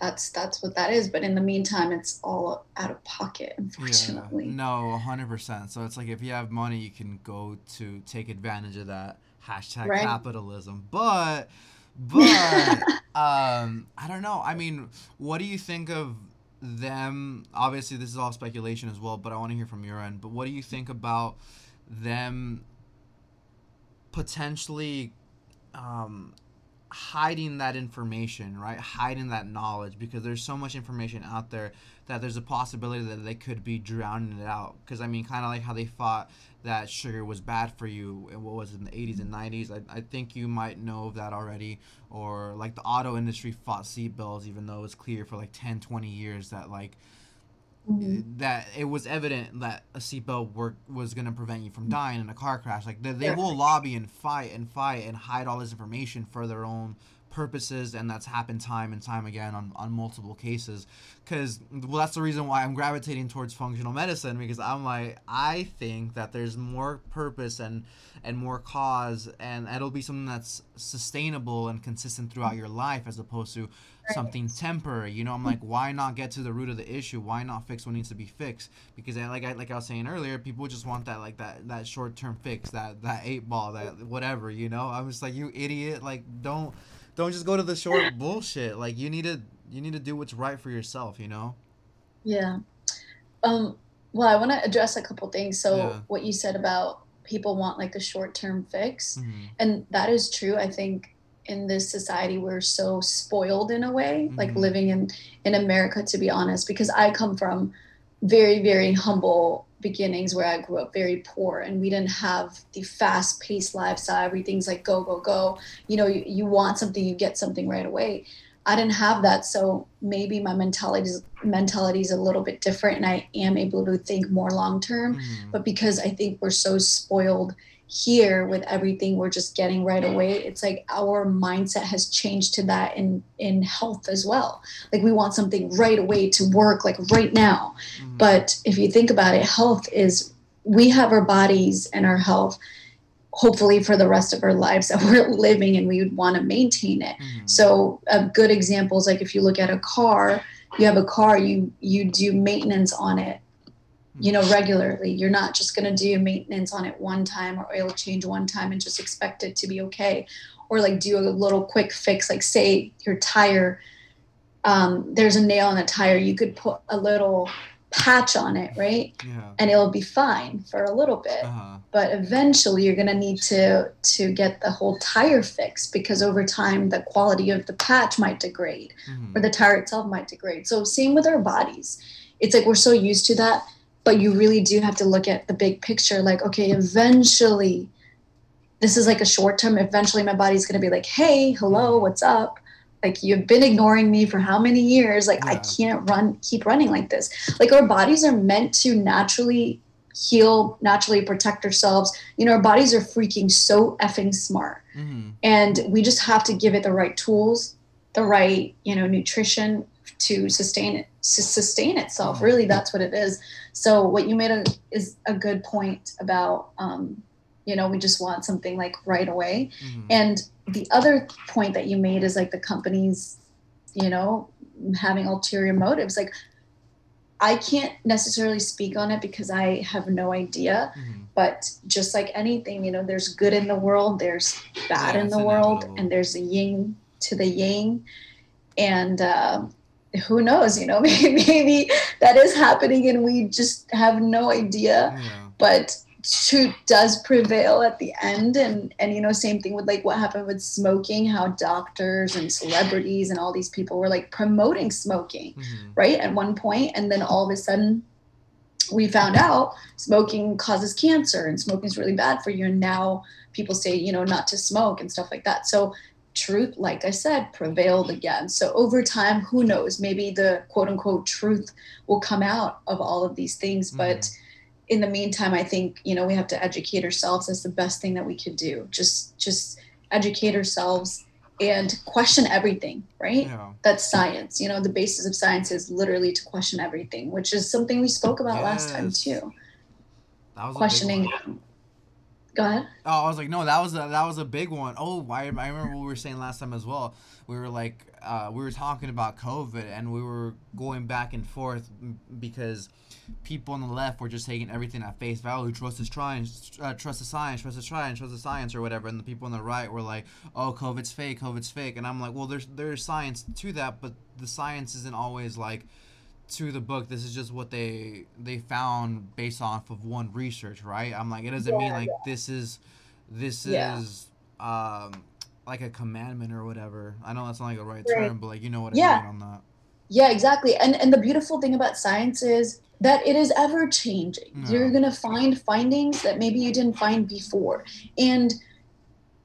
that's that's what that is but in the meantime it's all out of pocket unfortunately Yeah. No, hundred percent. So it's like if you have money, you can go to take advantage of that hashtag Right. capitalism. But, but, um, I don't know. I mean, what do you think of them? Obviously, this is all speculation as well. But I want to hear from your end. But what do you think about them potentially? Um, hiding that information, right? Hiding that knowledge because there's so much information out there that there's a possibility that they could be drowning it out. Because I mean, kind of like how they thought that sugar was bad for you. and What was it, in the 80s and 90s? I, I think you might know of that already. Or like the auto industry fought seatbelts, even though it was clear for like 10, 20 years that like Mhm. that it was evident that a seatbelt work was going to prevent you from dying in a car crash. Like they, they Yeah. will lobby and fight and fight and hide all this information for their own purposes, and that's happened time and time again on, on multiple cases. Because well, that's the reason why I'm gravitating towards functional medicine because I'm like I think that there's more purpose and and more cause, and it'll be something that's sustainable and consistent throughout your life as opposed to something temporary. You know, I'm like, why not get to the root of the issue? Why not fix what needs to be fixed? Because I, like I like I was saying earlier, people just want that like that that short term fix, that that eight ball, that whatever. You know, I'm just like, you idiot! Like don't don't just go to the short bullshit. Like you need to you need to do what's right for yourself. You know. Yeah. Um, well, I want to address a couple things. So, Yeah. what you said about people want like the short term fix, Mhm. and that is true. I think in this society, we're so spoiled in a way, like Mhm. living in, in America, to be honest, because I come from very, very humble beginnings where I grew up very poor and we didn't have the fast paced lifestyle. Everything's like go, go, go. You know, you, you want something, you get something right away. I didn't have that, so maybe my mentality is mentality is a little bit different, and I am able to think more long term. Mhm. But because I think we're so spoiled here with everything we're just getting right away, it's like our mindset has changed to that in in health as well. Like we want something right away to work, like right now. Mhm. But if you think about it, health is we have our bodies and our health hopefully for the rest of our lives that we're living and we would want to maintain it. Mhm. So a good example is like if you look at a car, you have a car, you you do maintenance on it, you know, regularly. You're not just gonna do maintenance on it one time or oil change one time and just expect it to be okay. Or like do a little quick fix, like say your tire, um, there's a nail in the tire, you could put a little patch on it, right? Yeah. And it'll be fine for a little bit Uh-huh. but eventually you're going to need to to get the whole tire fixed because over time the quality of the patch might degrade Mhm. or the tire itself might degrade so same with our bodies it's like we're so used to that but you really do have to look at the big picture like okay eventually this is like a short term eventually my body's going to be like hey hello what's up? Like you've been ignoring me for how many years? Like i can't run keep running like this. Like our bodies are meant to naturally heal naturally protect ourselves. You know our bodies are freaking so effing smart. Mhm. and we just have to give it the right tools the right you know nutrition to sustain it to sustain itself Mhm. really that's what it is so what you made a, is a good point about um, you know we just want something like right away Mhm. and the other point that you made is like the companies, you know, having ulterior motives. Like, I can't necessarily speak on it because I have no idea. Mhm. But just like anything, you know, there's good in the world, there's bad Yeah, in the world, inevitable. and there's a yin to the yang. And uh, who knows, you know, maybe, maybe that is happening and we just have no idea Yeah. but truth does prevail at the end and and you know same thing with like what happened with smoking how doctors and celebrities and all these people were like promoting smoking Mhm. right at one point and then all of a sudden we found out smoking causes cancer and smoking is really bad for you and now people say you know not to smoke and stuff like that so truth like i said prevailed again. So over time who knows? Maybe the quote unquote truth will come out of all of these things. Mm-hmm. But in the meantime i think you know we have to educate ourselves. That's the best thing that we could do. Just just educate ourselves and question everything right? Yeah. that's science. You know the basis of science is literally to question everything which is something we spoke about last time too. That was a big questioning. Go ahead Oh, I was like, no, that was a, that was a big one. Oh, I, I remember what we were saying last time as well. We were like, uh, we were talking about COVID, and we were going back and forth because people on the left were just taking everything at face value. Trust is trying, uh, trust the science, trust is trying, trust the science, or whatever. And the people on the right were like, oh, COVID's fake, COVID's fake. And I'm like, well, there's there's science to that, but the science isn't always like to the book this is just what they they found based off of one research right i'm like it doesn't mean Yeah, like this is this Yeah. is um like a commandment or whatever i know that's not like a right Right. term but like you know what Yeah. i mean on that yeah exactly and and the beautiful thing about science is that it is ever changing Yeah. you're going to find findings that maybe you didn't find before and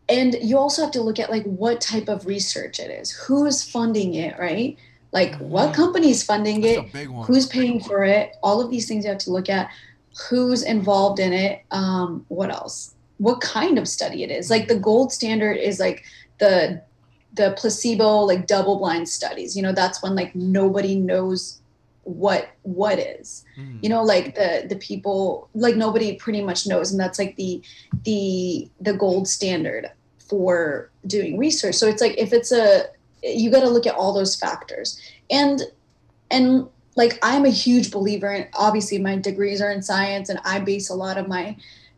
and you also have to look at like what type of research it is who is funding it right like what company is funding it? a big one. Who's paying for it? All of these things you have to look at. Who's involved in it? Um, what else? What kind of study it is? Like the gold standard is like the the placebo like double blind studies. You know that's when like nobody knows what what is. Mhm. you know like the the people like nobody pretty much knows and that's like the the the gold standard for doing research. So it's like if it's a you got to look at all those factors and and like i'm a huge believer in obviously my degrees are in science and i base a lot of my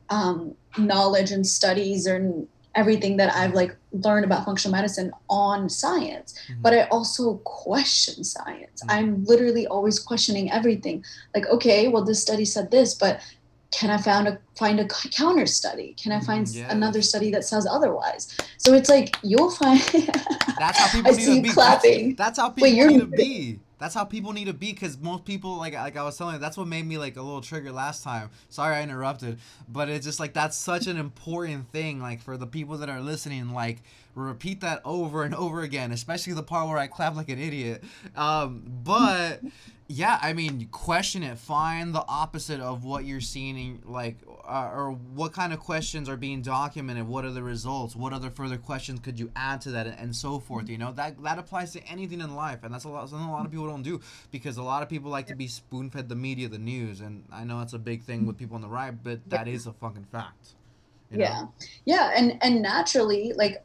um, knowledge and studies and everything that i've like learned about functional medicine on science Mhm. but I also question science. Mhm. I'm literally always questioning everything. Like, okay, well, this study said this, but can I found a find a counter study? Can I find s Mhm, another study that says otherwise? So it's like you'll find. that's how people I need see to you be clapping. That's, that's how people Wait, you're need to be that's how people need to be because most people like like I was telling you that's what made me like a little trigger last time. Sorry I interrupted, but it's just like that's such an important thing like for the people that are listening like repeat that over and over again, especially the part where I clap like an idiot. Um, but yeah, I mean, question it. Find the opposite of what you're seeing, like, uh, or what kind of questions are being documented. What are the results? What other further questions could you add to that, and so forth? You know, that that applies to anything in life, and that's a lot. Something a lot of people don't do because a lot of people like to be spoon fed the media, the news, and I know that's a big thing with people on the right, but that is a fucking fact. You know? Yeah, yeah, and and naturally, like,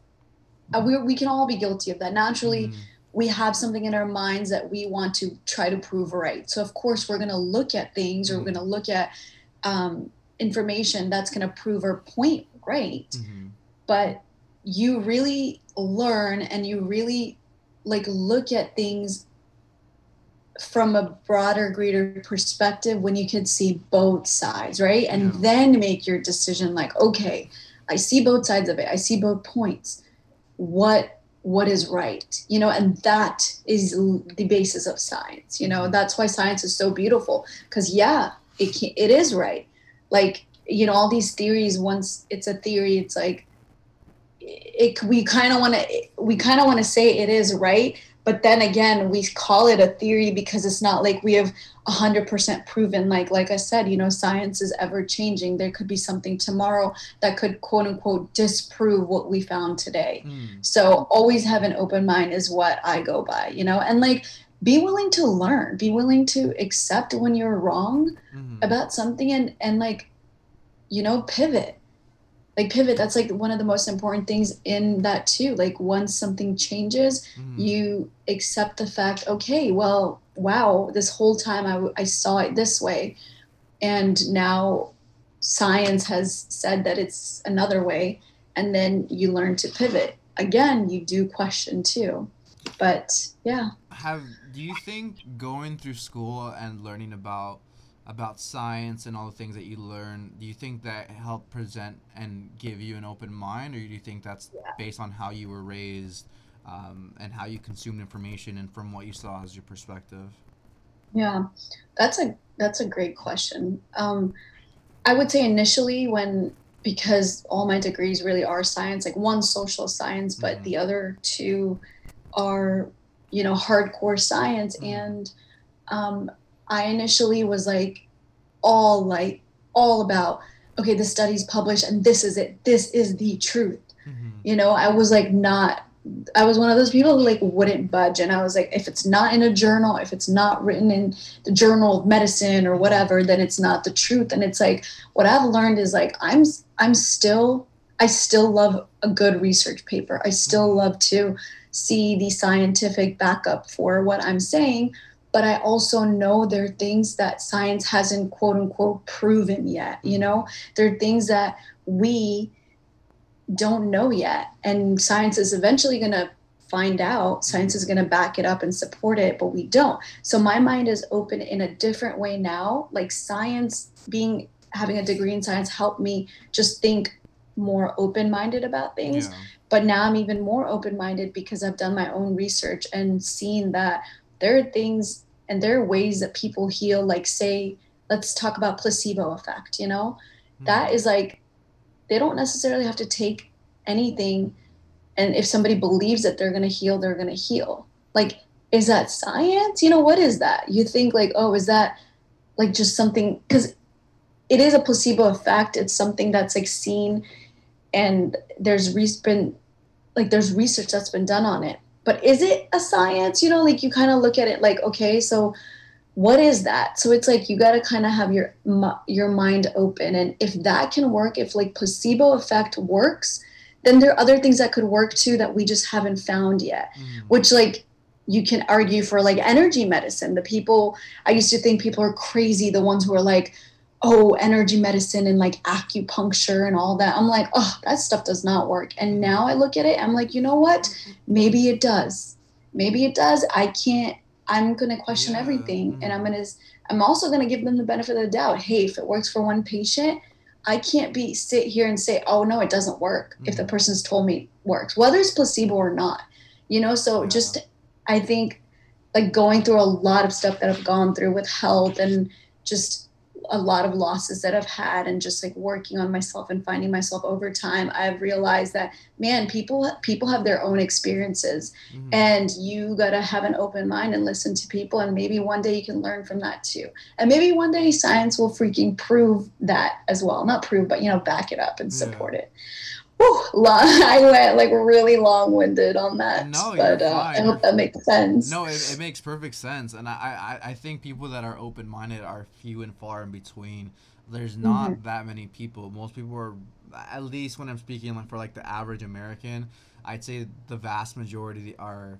uh, we we can all be guilty of that. Naturally. Mm we have something in our minds that we want to try to prove right. So of course we're going to look at things or we're going to look at um, information that's going to prove her point right. Mm-hmm. But you really learn and you really like look at things from a broader greater perspective when you can see both sides right and yeah. then make your decision like okay i see both sides of it i see both points what what is right you know and that is the basis of science you know mm-hmm. that's why science is so beautiful because yeah it can, it is right like you know all these theories once it's a theory it's like it we kind of want to we kind of want to say it is right but then again we call it a theory because it's not like we have 100% proven like like i said you know science is ever changing. There could be something tomorrow that could quote unquote disprove what we found today. Mm. so always have an open mind is what i go by you know? And like be willing to learn be willing to accept when you're wrong mm-hmm. about something and and like you know pivot. Like pivot that's like one of the most important things in that too. Like once something changes mm. you accept the fact okay well wow this whole time I, I saw it this way. And now science has said that it's another way. And then you learn to pivot. Again you do question too but yeah have do you think going through school and learning about about science and all the things that you learn do you think that helped present and give you an open mind or do you think that's yeah. based on how you were raised um, and how you consumed information and from what you saw as your perspective yeah that's a that's a great question um, i would say initially when because all my degrees really are science like one social science but mm-hmm. the other two are you know hardcore science mm-hmm. and um, I initially was like all like all about okay the study's published and this is it this is the truth mm-hmm. you know i was like not i was one of those people who like wouldn't budge and i was like if it's not in a journal if it's not written in the journal of medicine or whatever then it's not the truth and it's like what i've learned is like i'm i'm still i still love a good research paper i still mm-hmm. love to see the scientific backup for what i'm saying but I also know there are things that science hasn't quote unquote proven yet. You know, there are things that we don't know yet. And science is eventually going to find out. Science is going to back it up and support it, but we don't. So my mind is open in a different way now. Like science being having a degree in science helped me just think more open minded about things. Yeah. But now I'm even more open minded because I've done my own research and seen that there are things and there are ways that people heal like say let's talk about placebo effect you know? Mm-hmm. that is like they don't necessarily have to take anything and if somebody believes that they're going to heal they're going to heal. Like is that science? You know what is that? You think like oh is that like just something because it is a placebo effect. It's something that's like seen and there's re- been like there's research that's been done on it. But is it a science? You know like you kind of look at it like okay so what is that? So it's like you got to kind of have your your mind open. And if that can work if like placebo effect works then there are other things that could work too that we just haven't found yet. Mm. which like you can argue for like energy medicine. The people i used to think people are crazy the ones who are like oh, energy medicine and like acupuncture and all that. I'm like, oh, that stuff does not work. And now I look at it, I'm like, you know what? Maybe it does. Maybe it does. I can't, I'm going to question yeah. everything. And I'm going to, I'm also going to give them the benefit of the doubt. Hey, if it works for one patient, I can't be sit here and say, oh, no, it doesn't work mm-hmm. if the mm-hmm. person's told me it works, whether it's placebo or not. You know, so yeah. just, I think like going through a lot of stuff that I've gone through with health and just a lot of losses that I've had and just like working on myself and finding myself over time, I've realized that man, people people have their own experiences mm-hmm. and you got to have an open mind and listen to people and maybe one day you can learn from that too. And maybe one day science will freaking prove that as well. Not prove, but you know, back it up and support yeah. it. Whew, long, I went like really long winded on that. No, but uh, I hope that makes sense. No, it, it makes perfect sense, and I, I I think people that are open minded are few and far in between. There's not mm-hmm. that many people. Most people are, at least when I'm speaking like for like the average American, I'd say the vast majority are.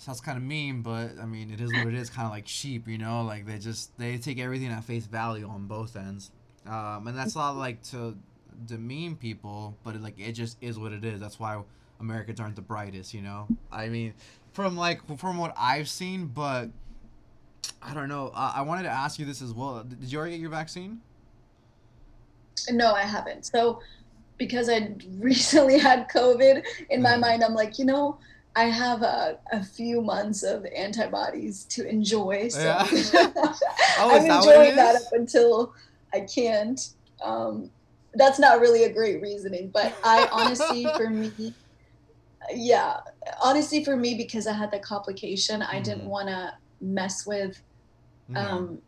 Sounds kind of mean, but I mean it is what it is. Kind of like sheep, you know. Like they just they take everything at face value on both ends, um, and that's not like to demean people, but it, like it just is what it is. That's why Americans aren't the brightest, you know. I mean, from like from what I've seen, but I don't know. Uh, I wanted to ask you this as well. Did you already get your vaccine? No, I haven't. So because I recently had COVID, in my mm. mind, I'm like, you know, I have a, a few months of antibodies to enjoy. So yeah. oh, I'm enjoying that, that up until I can't. Um, that's not really a great reasoning, but I honestly, for me, yeah, honestly, for me, because I had the complication, I didn't mm-hmm. want to mess with, um,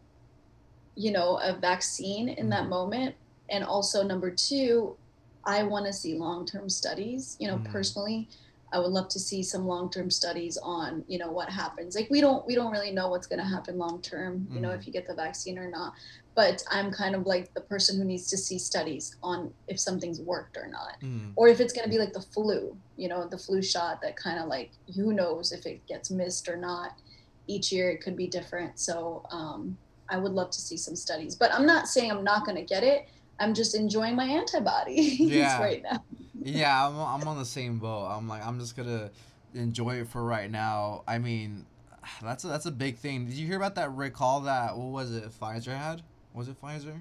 you know, a vaccine in that mm-hmm. moment. And also, number two, I want to see long term studies, you know, mm. personally. I would love to see some long-term studies on, you know, what happens. Like we don't we don't really know what's going to happen long term, you mm. know, if you get the vaccine or not but I'm kind of like the person who needs to see studies on if something's worked or not, mm. or if it's going to be like the flu, you know, the flu shot that kind of like who knows if it gets missed or not. Each year it could be different. So um, I would love to see some studies, but I'm not saying I'm not going to get it. I'm just enjoying my antibodies yeah. right now. Yeah, I'm, I'm on the same boat. I'm like I'm just gonna enjoy it for right now. I mean, that's a, that's a big thing. Did you hear about that recall that what was it Pfizer had? Was it Pfizer?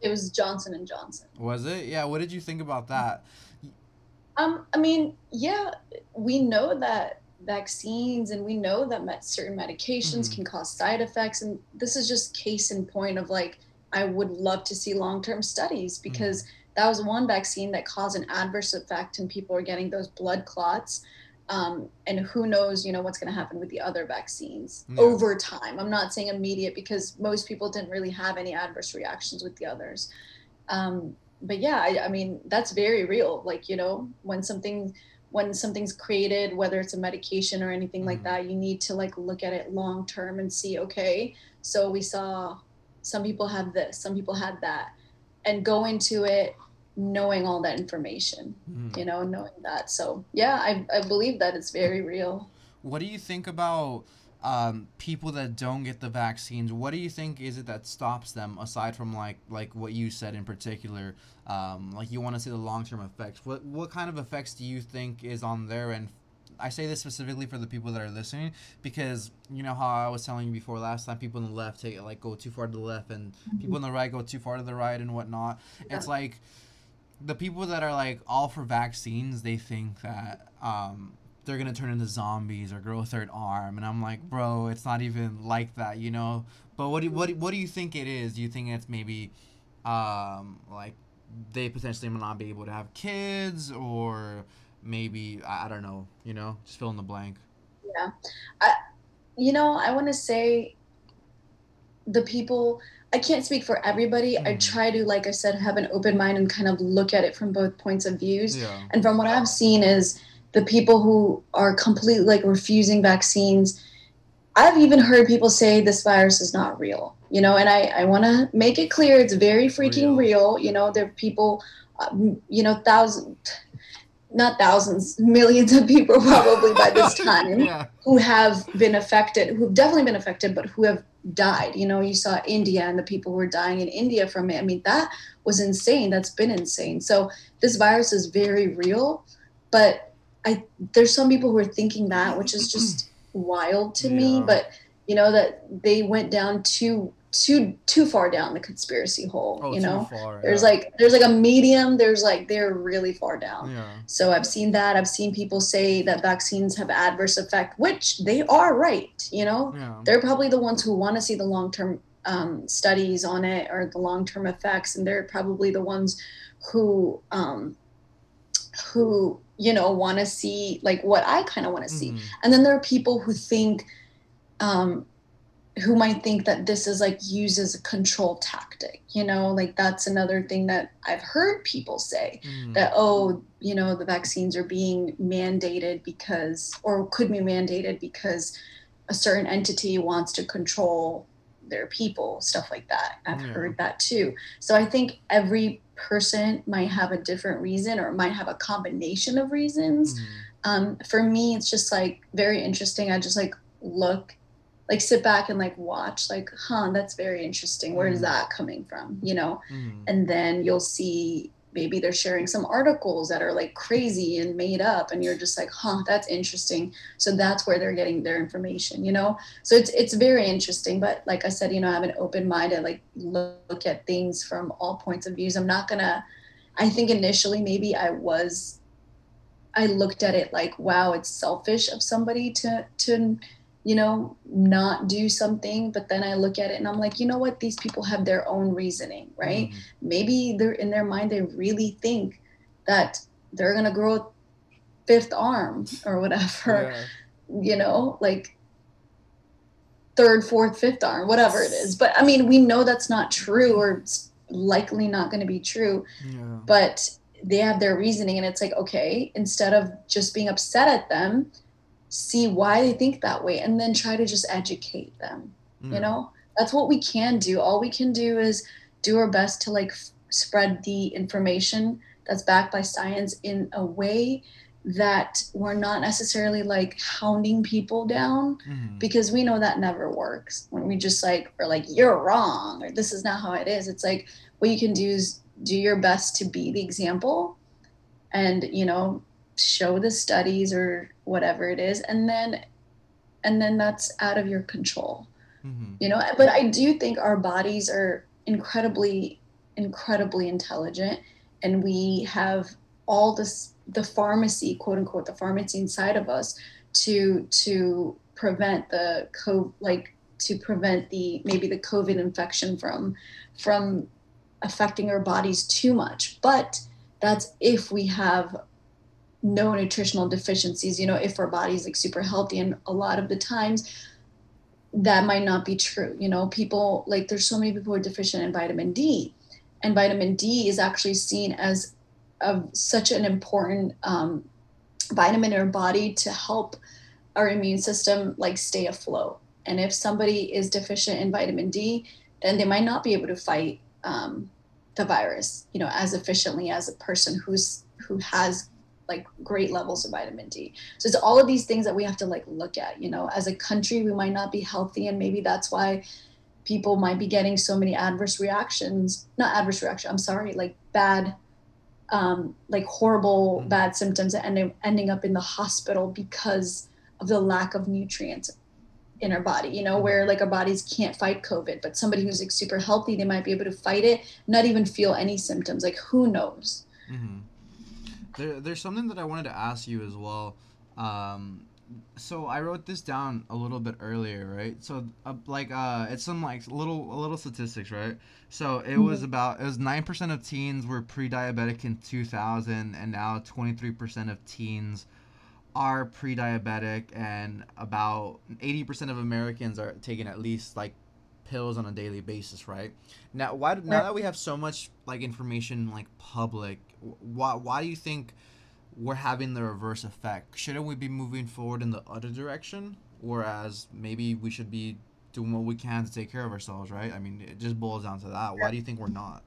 It was Johnson and Johnson. Was it? Yeah. What did you think about that? Um, I mean, yeah, we know that vaccines and we know that certain medications mm-hmm. can cause side effects, and this is just case in point of like I would love to see long term studies because mm-hmm. That was one vaccine that caused an adverse effect and people are getting those blood clots um, and who knows you know what's going to happen with the other vaccines yeah. over time i'm not saying immediate because most people didn't really have any adverse reactions with the others um, but yeah I, I, mean that's very real like you know when something when something's created whether it's a medication or anything mm like mm-hmm. that you need to like look at it long term and see okay so we saw some people have this some people had that and go into it knowing all that information mm. you know knowing that so yeah I, I believe that it's very real what do you think about um, people that don't get the vaccines what do you think is it that stops them aside from like like what you said in particular um, like you want to see the long-term effects what what kind of effects do you think is on their end I say this specifically for the people that are listening because you know how I was telling you before last time people on the left take like go too far to the left and mm-hmm. people on the right go too far to the right and whatnot. Yeah. It's like the people that are like all for vaccines, they think that um, they're gonna turn into zombies or grow a third arm, and I'm like, bro, it's not even like that, you know. But what do what what do you think it is? Do you think it's maybe um, like they potentially might not be able to have kids, or maybe I, I don't know, you know, just fill in the blank. Yeah, I, you know, I want to say the people I can't speak for everybody. Mm. I try to, like I said, have an open mind and kind of look at it from both points of views. Yeah. And from what I've seen is the people who are completely like refusing vaccines. I've even heard people say this virus is not real, you know, and I, I want to make it clear it's very freaking real. real. You know, there are people, um, you know, thousands, not thousands, millions of people probably by this time yeah. who have been affected, who've definitely been affected, but who have died. You know, you saw India and the people who were dying in India from it. I mean, that was insane. That's been insane. So this virus is very real, but I there's some people who are thinking that, which is just wild to yeah. me. But you know that they went down too too too far down the conspiracy hole. Oh, you know, far, there's yeah. like there's like a medium. There's like they're really far down. Yeah. So I've seen that. I've seen people say that vaccines have adverse effect, which they are right. You know, Yeah. they're probably the ones who want to see the long term um, studies on it or the long term effects, and they're probably the ones who um, who you know want to see like what I kind of want to see. Mhm. And then there are people who think, um, who might think that this is like used as a control tactic. You know, like that's another thing that I've heard people say Mhm. that oh you know the vaccines are being mandated because or could be mandated because a certain entity wants to control their people stuff like that i've Yeah. heard that too so i think every person might have a different reason or might have a combination of reasons Mhm. um, for me it's just like very interesting i just like look like sit back and like watch like huh that's very interesting. Where is Mhm. that coming from? You know? Mhm. and then you'll see maybe they're sharing some articles that are like crazy and made up and you're just like huh that's interesting. So that's where they're getting their information you know? So it's it's very interesting but like i said you know i have an open mind i like look at things from all points of views. I'm not gonna i think initially maybe i was i looked at it like wow it's selfish of somebody to to you know not do something but then i look at it and i'm like you know what these people have their own reasoning right Mhm. maybe they're in their mind they really think that they're gonna grow a fifth arm or whatever Yeah. you know like third fourth fifth arm whatever it is but i mean we know that's not true or it's likely not going to be true Yeah. but they have their reasoning and it's like okay instead of just being upset at them see why they think that way and then try to just educate them Yeah. you know that's what we can do all we can do is do our best to like f- spread the information that's backed by science in a way that we're not necessarily like hounding people down Mhm. because we know that never works when we just like are like you're wrong or this is not how it is it's like what you can do is do your best to be the example and you know show the studies or whatever it is and then and then that's out of your control Mhm. you know but i do think our bodies are incredibly incredibly intelligent and we have all this the pharmacy quote unquote the pharmacy inside of us to to prevent the co like to prevent the maybe the covid infection from from affecting our bodies too much but that's if we have no nutritional deficiencies you know if our body's like super healthy and a lot of the times that might not be true you know? People like there's so many people who are deficient in vitamin d and vitamin d is actually seen as a, such an important um, vitamin in our body to help our immune system like stay afloat. And if somebody is deficient in vitamin d then they might not be able to fight um, the virus you know as efficiently as a person who's who has like great levels of vitamin d. So it's all of these things that we have to like look at you know? As a country we might not be healthy and maybe that's why people might be getting so many adverse reactions not adverse reaction i'm sorry like bad um, like horrible Mhm. bad symptoms and ending, ending up in the hospital because of the lack of nutrients in our body you know? Where like our bodies can't fight covid but somebody who's like super healthy they might be able to fight it not even feel any symptoms like who knows? Hmm There, there's something that I wanted to ask you as well. Um, so I wrote this down a little bit earlier, right? So uh, like uh, it's some like little a little statistics, right? So it was about it was nine percent of teens were pre-diabetic in 2000, and now 23 percent of teens are pre-diabetic, and about 80 percent of Americans are taking at least like pills on a daily basis, right? Now, why now that we have so much like information like public, why why do you think we're having the reverse effect? Shouldn't we be moving forward in the other direction? Whereas maybe we should be doing what we can to take care of ourselves, right? I mean, it just boils down to that. Why do you think we're not?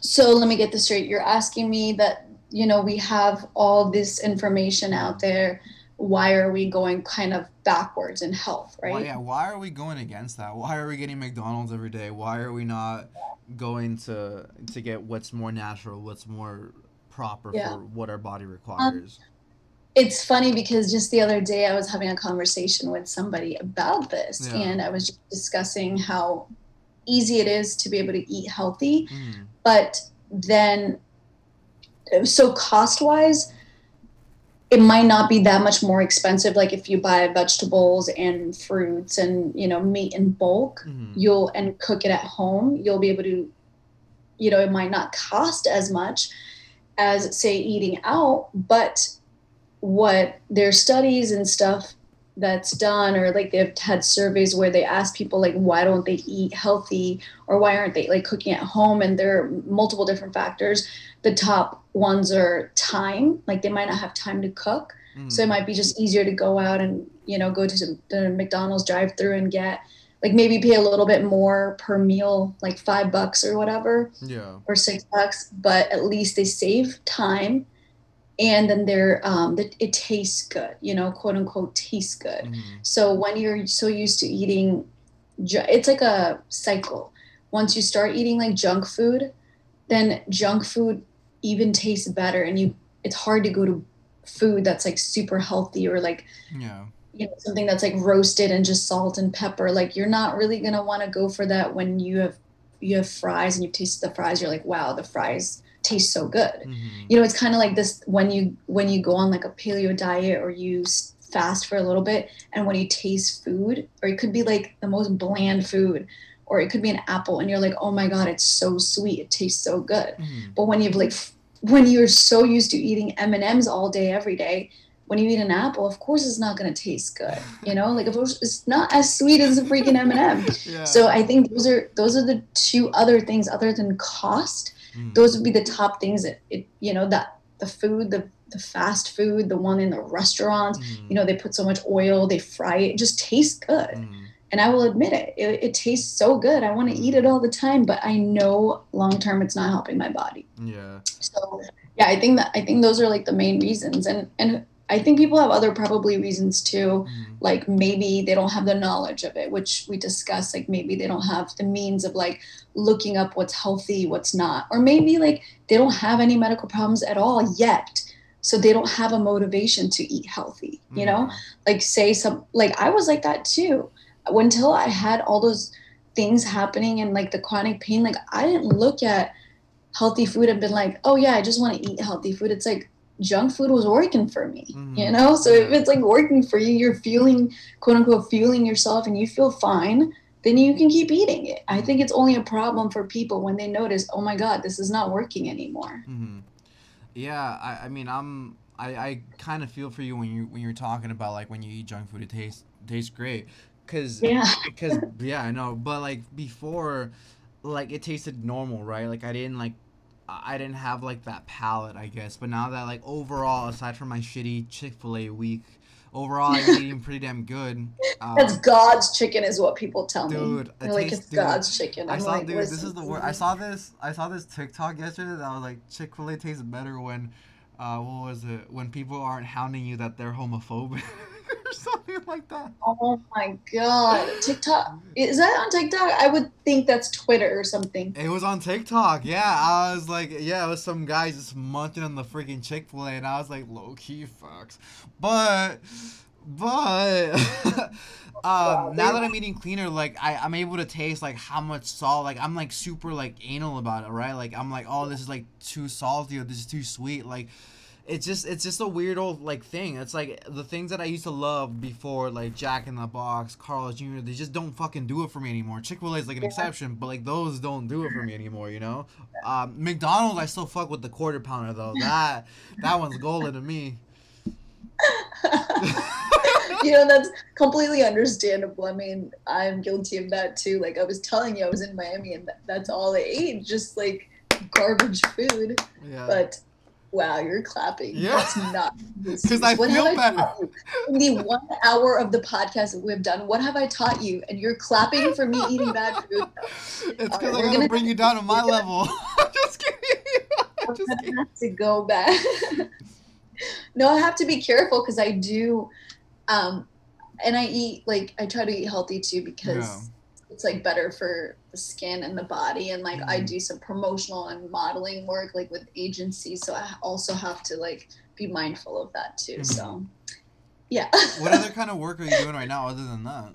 so let me get this straight you're asking me that you know we have all this information out there why are we going kind of backwards in health right Why, yeah, why are we going against that? Why are we getting McDonald's every day? Why are we not going to to get what's more natural, what's more proper Yeah. for what our body requires? it's funny because just the other day I was having a conversation with somebody about this, Yeah. and I was just discussing how easy it is to be able to eat healthy, Mm. but then so cost wise it might not be that much more expensive like if you buy vegetables and fruits and you know meat in bulk Mhm. you'll and cook it at home you'll be able to you know it might not cost as much as say eating out but what their studies and stuff that's done or like they've had surveys where they ask people like why don't they eat healthy or why aren't they like cooking at home and there are multiple different factors the top ones are time like they might not have time to cook Mhm. so it might be just easier to go out and you know go to some- the mcdonald's drive through and get like maybe pay a little bit more per meal like five bucks or whatever yeah. or six bucks but at least they save time and then they're um that it tastes good you know quote unquote tastes good Mhm. so when you're so used to eating, it's like a cycle. Once you start eating like junk food, then junk food even tastes better, and you it's hard to go to food that's like super healthy or like Yeah. you know something that's like roasted and just salt and pepper. Like you're not really gonna want to go for that when you have you have fries and you've tasted the fries. You're like, wow, the fries taste so good Mhm. you know it's kind of like this when you when you go on like a paleo diet or you fast for a little bit and when you taste food or it could be like the most bland food or it could be an apple and you're like oh my god it's so sweet it tastes so good Mhm. but when you've like when you're so used to eating m&ms all day every day when you eat an apple of course it's not going to taste good you know like course it's not as sweet as a freaking m&m Yeah. so i think those are those are the two other things other than cost Mhm. those would be the top things that it you know that the food the the fast food the one in the restaurants Mhm. you know they put so much oil they fry it, it just tastes good Mhm. and i will admit it it, it tastes so good i want to eat it all the time but i know long term it's not helping my body Yeah. so yeah i think that i think those are like the main reasons and and i think people have other probably reasons too Mhm. like maybe they don't have the knowledge of it which we discussed like maybe they don't have the means of like looking up what's healthy what's not. Or maybe like they don't have any medical problems at all yet so they don't have a motivation to eat healthy you know? Like say some like i was like that too. Until i had all those things happening and like the chronic pain like i didn't look at healthy food and been like oh yeah i just want to eat healthy food. It's like junk food was working for me you Mhm. know so if it's like working for you you're feeling quote unquote fueling yourself and you feel fine then you can keep eating it i think it's only a problem for people when they notice oh my god this is not working anymore hmm Yeah, I, I mean, I'm I, I kind of feel for you when you when you're talking about like when you eat junk food, it tastes tastes great, cause yeah because yeah, I know, but like before, like it tasted normal, right? Like I didn't like. I I didn't have like that palate, I guess. But now that like overall, aside from my shitty Chick Fil A week, overall I'm eating pretty damn good. Um, that's god's chicken is what people tell me Dude, like it's dude, god's chicken I I'm saw, like, dude. This is the word. I saw this. I saw this TikTok yesterday that was like Chick Fil A tastes better when, uh, what was it? When people aren't hounding you that they're homophobic or something like that. oh my god tiktok is that on tiktok i would think that's twitter or something It was on TikTok. Yeah, I was like, yeah, it was some guys just munching on the freaking Chick Fil A, and I was like, low key fucks. But, but, um, now that I'm eating cleaner, like I, I'm able to taste like how much salt. Like I'm like super like anal about it, right? Like I'm like, oh, this is like too salty or this is too sweet. Like it's just it's just a weird old like thing. It's like the things that I used to love before, like Jack in the Box, Carl's Jr. They just don't fucking do it for me anymore. Chick Fil A is like an Yeah. exception, but like those don't do it for me anymore. You know, um, McDonald's I still fuck with the quarter pounder though. That that one's golden to me. you know that's completely understandable i mean i'm guilty of that too like i was telling you i was in miami and that's all i ate just like garbage food Yeah. but wow you're clapping Yeah. that's not 'Cause I What feel have better. in the one hour of the podcast that we've done what have i taught you and you're clapping for me eating bad food it's because Alright, I we're gotta gonna- bring you down to my level. just kidding. I'm just kidding. have to go back. no, I have to be careful because I do, um, and I eat like I try to eat healthy too because Yeah. It's like better for the skin and the body. And like I Mhm. do some promotional and modeling work like with agencies, so I also have to like be mindful of that too. Mhm. So, yeah. what other kind of work are you doing right now other than that?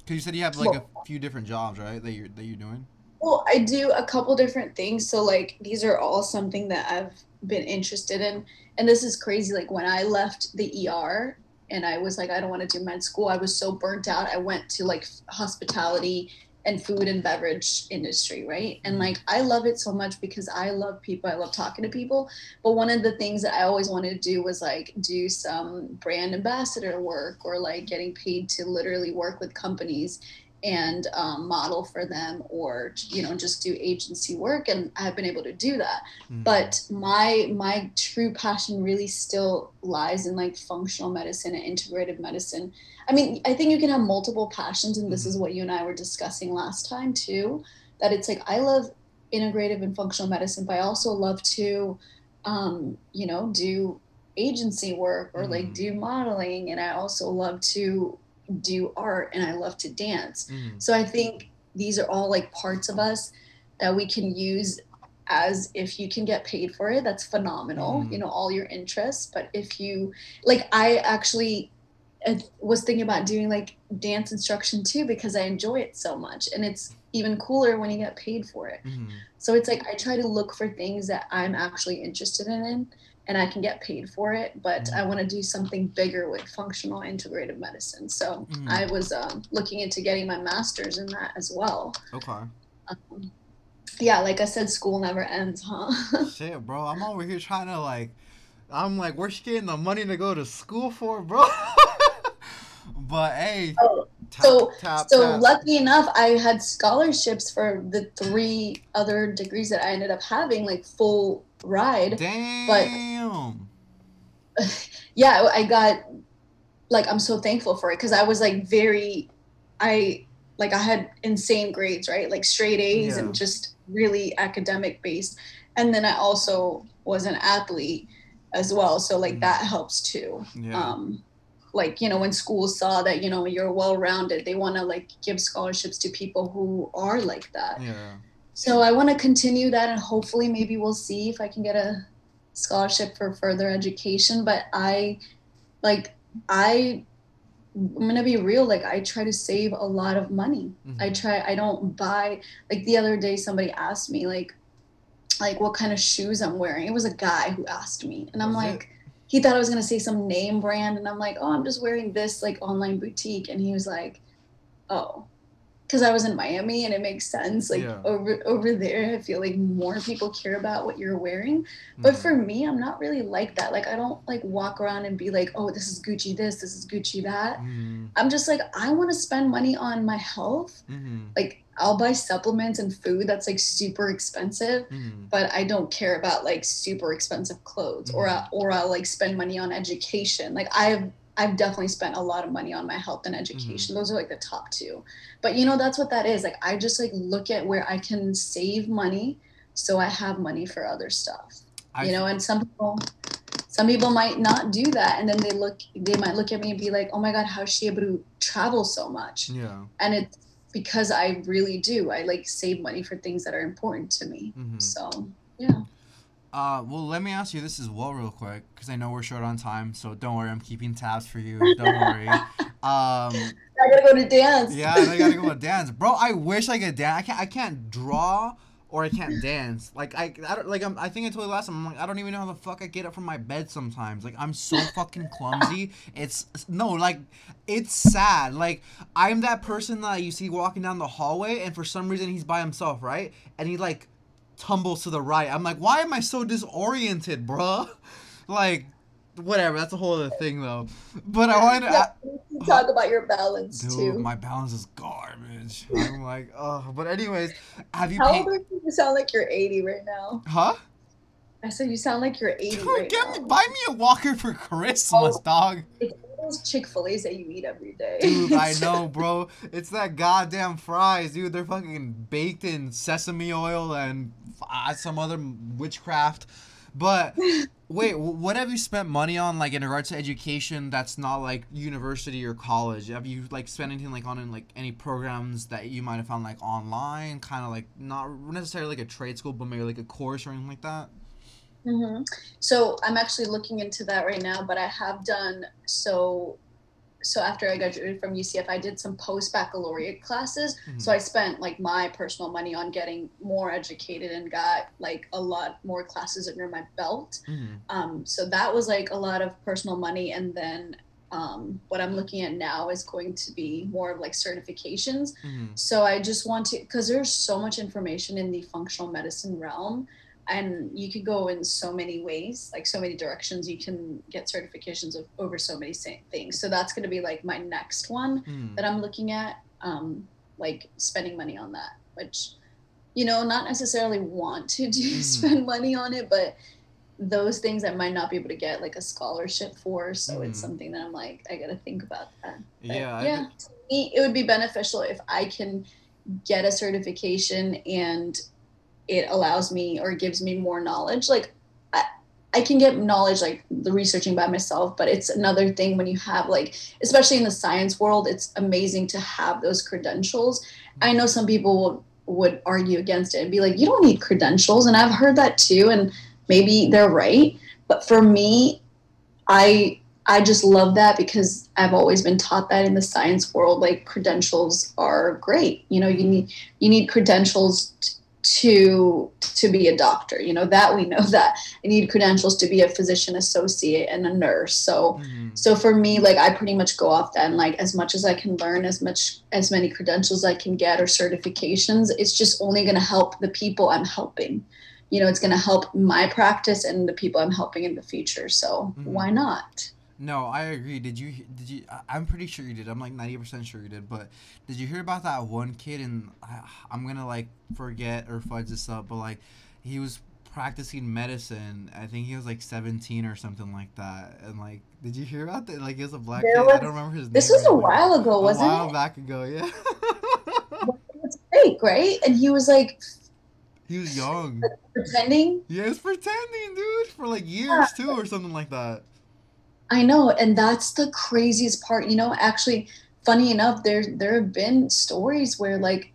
Because you said you have like a few different jobs, right? That you're that you're doing. Well, I do a couple different things. So like these are all something that I've been interested in. And this is crazy. Like when I left the ER and I was like, I don't want to do med school, I was so burnt out. I went to like hospitality and food and beverage industry, right? And like I love it so much because I love people. I love talking to people. But one of the things that I always wanted to do was like do some brand ambassador work or like getting paid to literally work with companies and um, model for them or you know just do agency work and i've been able to do that Mhm. but my my true passion really still lies in like functional medicine and integrative medicine i mean i think you can have multiple passions and this is what you and i were discussing last time too that it's like i love integrative and functional medicine but i also love to um, you know do agency work or like Mhm. do modeling and i also love to do art and i love to dance Mhm. so I think these are all like parts of us that we can use as if you can get paid for it, that's phenomenal, Mhm. you know, all your interests. But if you, like, I actually uh, was thinking about doing like dance instruction too because I enjoy it so much. And it's even cooler when you get paid for it. Mhm. So it's like I try to look for things that I'm actually interested in and I can get paid for it, but I want to do something bigger with functional integrative medicine. So Mhm. I was um, looking into getting my master's in that as well. Okay. Um, yeah, like I said, school never ends, huh? Shit, bro. I'm over here trying to like. I'm like, where's she getting the money to go to school for, bro? but hey. Oh, tap, so tap, so tap. lucky enough, I had scholarships for the three other degrees that I ended up having, like full ride. Damn. But yeah i got like i'm so thankful for it because i was like very i like i had insane grades right like straight a's Yeah. and just really academic based and then i also was an athlete as well so like Mhm. that helps too yeah. um like you know when schools saw that you know you're well rounded they want to like give scholarships to people who are like that yeah. So I want to continue that, and hopefully, maybe we'll see if I can get a scholarship for further education. But I, like, I, I'm gonna be real. Like, I try to save a lot of money. I Mhm. try. I don't buy. Like the other day, somebody asked me like, like what kind of shoes I'm wearing. It was a guy who asked me, and I'm it? like. He thought I was gonna say some name brand, and I'm like, oh, I'm just wearing this like online boutique, and he was like, oh, because I was in Miami and it makes sense. Like Yeah. over over there, I feel like more people care about what you're wearing. But Mhm. for me, I'm not really like that. Like I don't like walk around and be like, oh, this is Gucci this, this is Gucci that. Mhm. I'm just like, I want to spend money on my health. Mhm. Like I'll buy supplements and food that's like super expensive, Mhm. but I don't care about like super expensive clothes or Mhm. I, or I'll like spend money on education. Like I've I've definitely spent a lot of money on my health and education. Those are like the top two. But you know that's what that is. Like I just like look at where I can save money so I have money for other stuff. I you know, and some people some people might not do that and then they look they might look at me and be like, "Oh my god, how's she able to travel so much?" Yeah. And it's because I really do. I like save money for things that are important to me. Mhm. So, yeah. Uh, well, let me ask you this as well, real quick, because I know we're short on time. So don't worry, I'm keeping tabs for you. Don't worry. Um, I gotta go to dance. yeah, I gotta go to dance, bro. I wish I could dance. I can't. I can't draw or I can't dance. Like I, I don't like. I'm, I think I told you last time. I'm like, I don't even know how the fuck I get up from my bed sometimes. Like I'm so fucking clumsy. It's no, like it's sad. Like I'm that person that you see walking down the hallway, and for some reason he's by himself, right? And he like tumbles to the right. I'm like, why am I so disoriented, bruh? Like, whatever. That's a whole other thing though. But I wanted to. Yeah, talk about your balance Dude, too. my balance is garbage. I'm like, oh. But anyways, have you How paid? old are you? You sound like you're 80 right now. Huh? I said you sound like you're 80 Dude, right get now. me, buy me a walker for Christmas, Oh. dog. It's those Chick Fil A's that you eat every day. Dude, I know, bro. It's that goddamn fries, dude. They're fucking baked in sesame oil and uh, some other witchcraft. But wait, what have you spent money on, like in regards to education? That's not like university or college. Have you like spent anything like on in, like any programs that you might have found like online, kind of like not necessarily like a trade school, but maybe like a course or anything like that? hmm So I'm actually looking into that right now, but I have done so. So after I graduated from UCF, I did some post baccalaureate classes. Mhm. So I spent like my personal money on getting more educated and got like a lot more classes under my belt. Mhm. Um, so that was like a lot of personal money, and then um, what I'm looking at now is going to be more of like certifications. Mhm. So I just want to, because there's so much information in the functional medicine realm, and you could go in so many ways, like so many directions. You can get certifications of over so many things. So that's going to be like my next one Mhm. that I'm looking at, um, like spending money on that, which, you know, not necessarily want to do Mhm. spend money on it, but those things I might not be able to get like a scholarship for. So it's Mhm. something that I'm like, I got to think about that. But Yeah, yeah. To me, it would be beneficial if I can get a certification and it allows me or gives me more knowledge. Like I, I can get knowledge like the researching by myself, but it's another thing when you have like, especially in the science world, it's amazing to have those credentials. I know some people will, would argue against it and be like, you don't need credentials, and I've heard that too, and maybe they're right. But for me, I I just love that because I've always been taught that in the science world, like credentials are great. You know, you need you need credentials to to be a doctor. You know that we know that. i need credentials to be a physician associate and a nurse. So Mhm. so for me, like I pretty much go off that and like as much as I can learn, as much as many credentials I can get or certifications, it's just only gonna help the people I'm helping. You know, it's gonna help my practice and the people I'm helping in the future. So Mhm. why not? No, I agree. Did you? Did you? I'm pretty sure you did. I'm like ninety percent sure you did. But did you hear about that one kid? And I, I'm gonna like forget or fudge this up, but like he was practicing medicine. I think he was like 17 or something like that. And like, did you hear about that? Like, he was a black There kid. I don't remember his name. This was a while ago, wasn't it? A while it? back ago, yeah. It's fake, right? And he was like he was young. pretending. Yeah, he was pretending, dude, for like years too, or something like that. I know, and that's the craziest part. You know, actually, funny enough, there there have been stories where like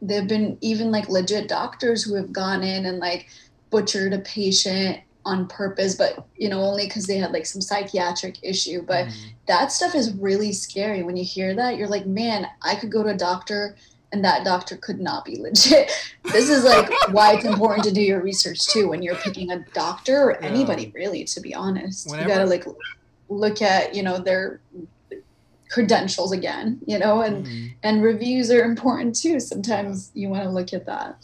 there've been even like legit doctors who have gone in and like butchered a patient on purpose, but you know, only because they had like some psychiatric issue. But Mhm. that stuff is really scary. When you hear that, you're like, man, I could go to a doctor and that doctor could not be legit. this is like why it's important to do your research too when you're picking a doctor or Yeah. anybody really, to be honest. Whenever- You gotta like look at, you know, their credentials again, you know, and Mhm. and reviews are important too. Sometimes you want to look at that.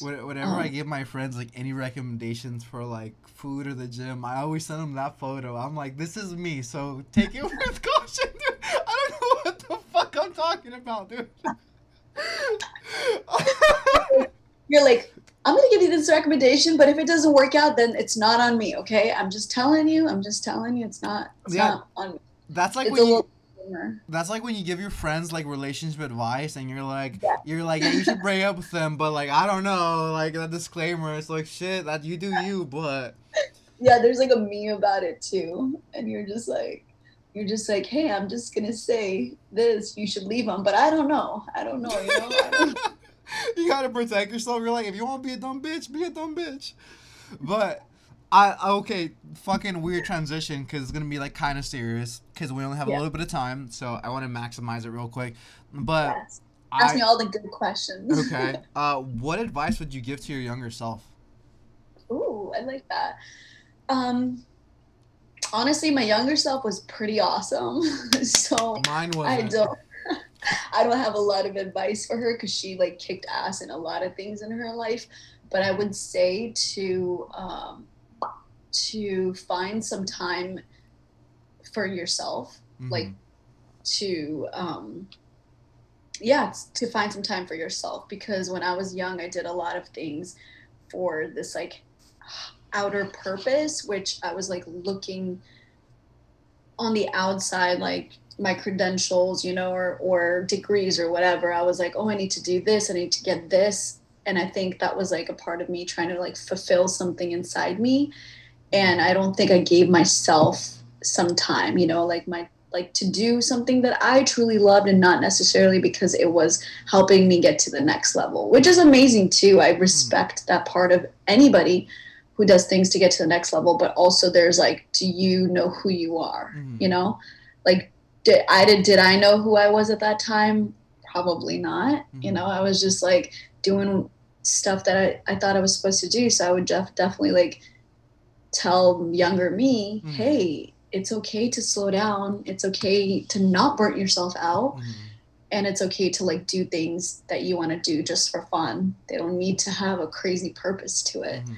When- Whenever I Um, give my friends like any recommendations for like food or the gym, I always send them that photo. I'm like, this is me, so take it with caution, dude. I don't know what the fuck I'm talking about, dude. You're like, I'm gonna give you this recommendation, but if it doesn't work out, then it's not on me, okay? I'm just telling you. I'm just telling you, it's not. It's Yeah. not on me. that's like it's when a you, little. disclaimer. that's like when you give your friends like relationship advice and you're like Yeah. you're like yeah, you should break up with them, but like I don't know, like the disclaimer, it's like shit that you do you, but Yeah, there's like a meme about it too, and you're just like, you're just like, hey, I'm just gonna say this. You should leave them, but I don't know. I don't know. You know. Don't you gotta protect yourself. You're like, if you want to be a dumb bitch, be a dumb bitch. But I okay, fucking weird transition because it's gonna be like kind of serious because we only have a little bit of time, so I want to maximize it real quick. But Yes. Ask me all the good questions. okay, uh, what advice would you give to your younger self? Ooh, I like that. Um, honestly, my younger self was pretty awesome. so Mine was I don't. I don't have a lot of advice for her because she like kicked ass in a lot of things in her life. But I would say to um, to find some time for yourself, Mm-hmm. like to um, yeah, to find some time for yourself because when I was young, I did a lot of things for this like outer purpose, which I was like looking on the outside, like my credentials, you know, or or degrees or whatever. I was like, oh, I need to do this. I need to get this, and I think that was like a part of me trying to like fulfill something inside me, and I don't think I gave myself some time, you know, like my like to do something that I truly loved and not necessarily because it was helping me get to the next level, which is amazing too. I hmm. respect that part of anybody who does things to get to the next level, but also there's like, do you know who you are? Mhm. You know, like did I did did I know who I was at that time? Probably not. You Mhm. know, I was just like doing stuff that I, I thought I was supposed to do. So I would def- definitely like tell younger me, Mhm. hey, it's okay to slow down. It's okay to not burn yourself out and it's okay to like do things that you want to do just for fun. They don't need to have a crazy purpose to it. Mhm.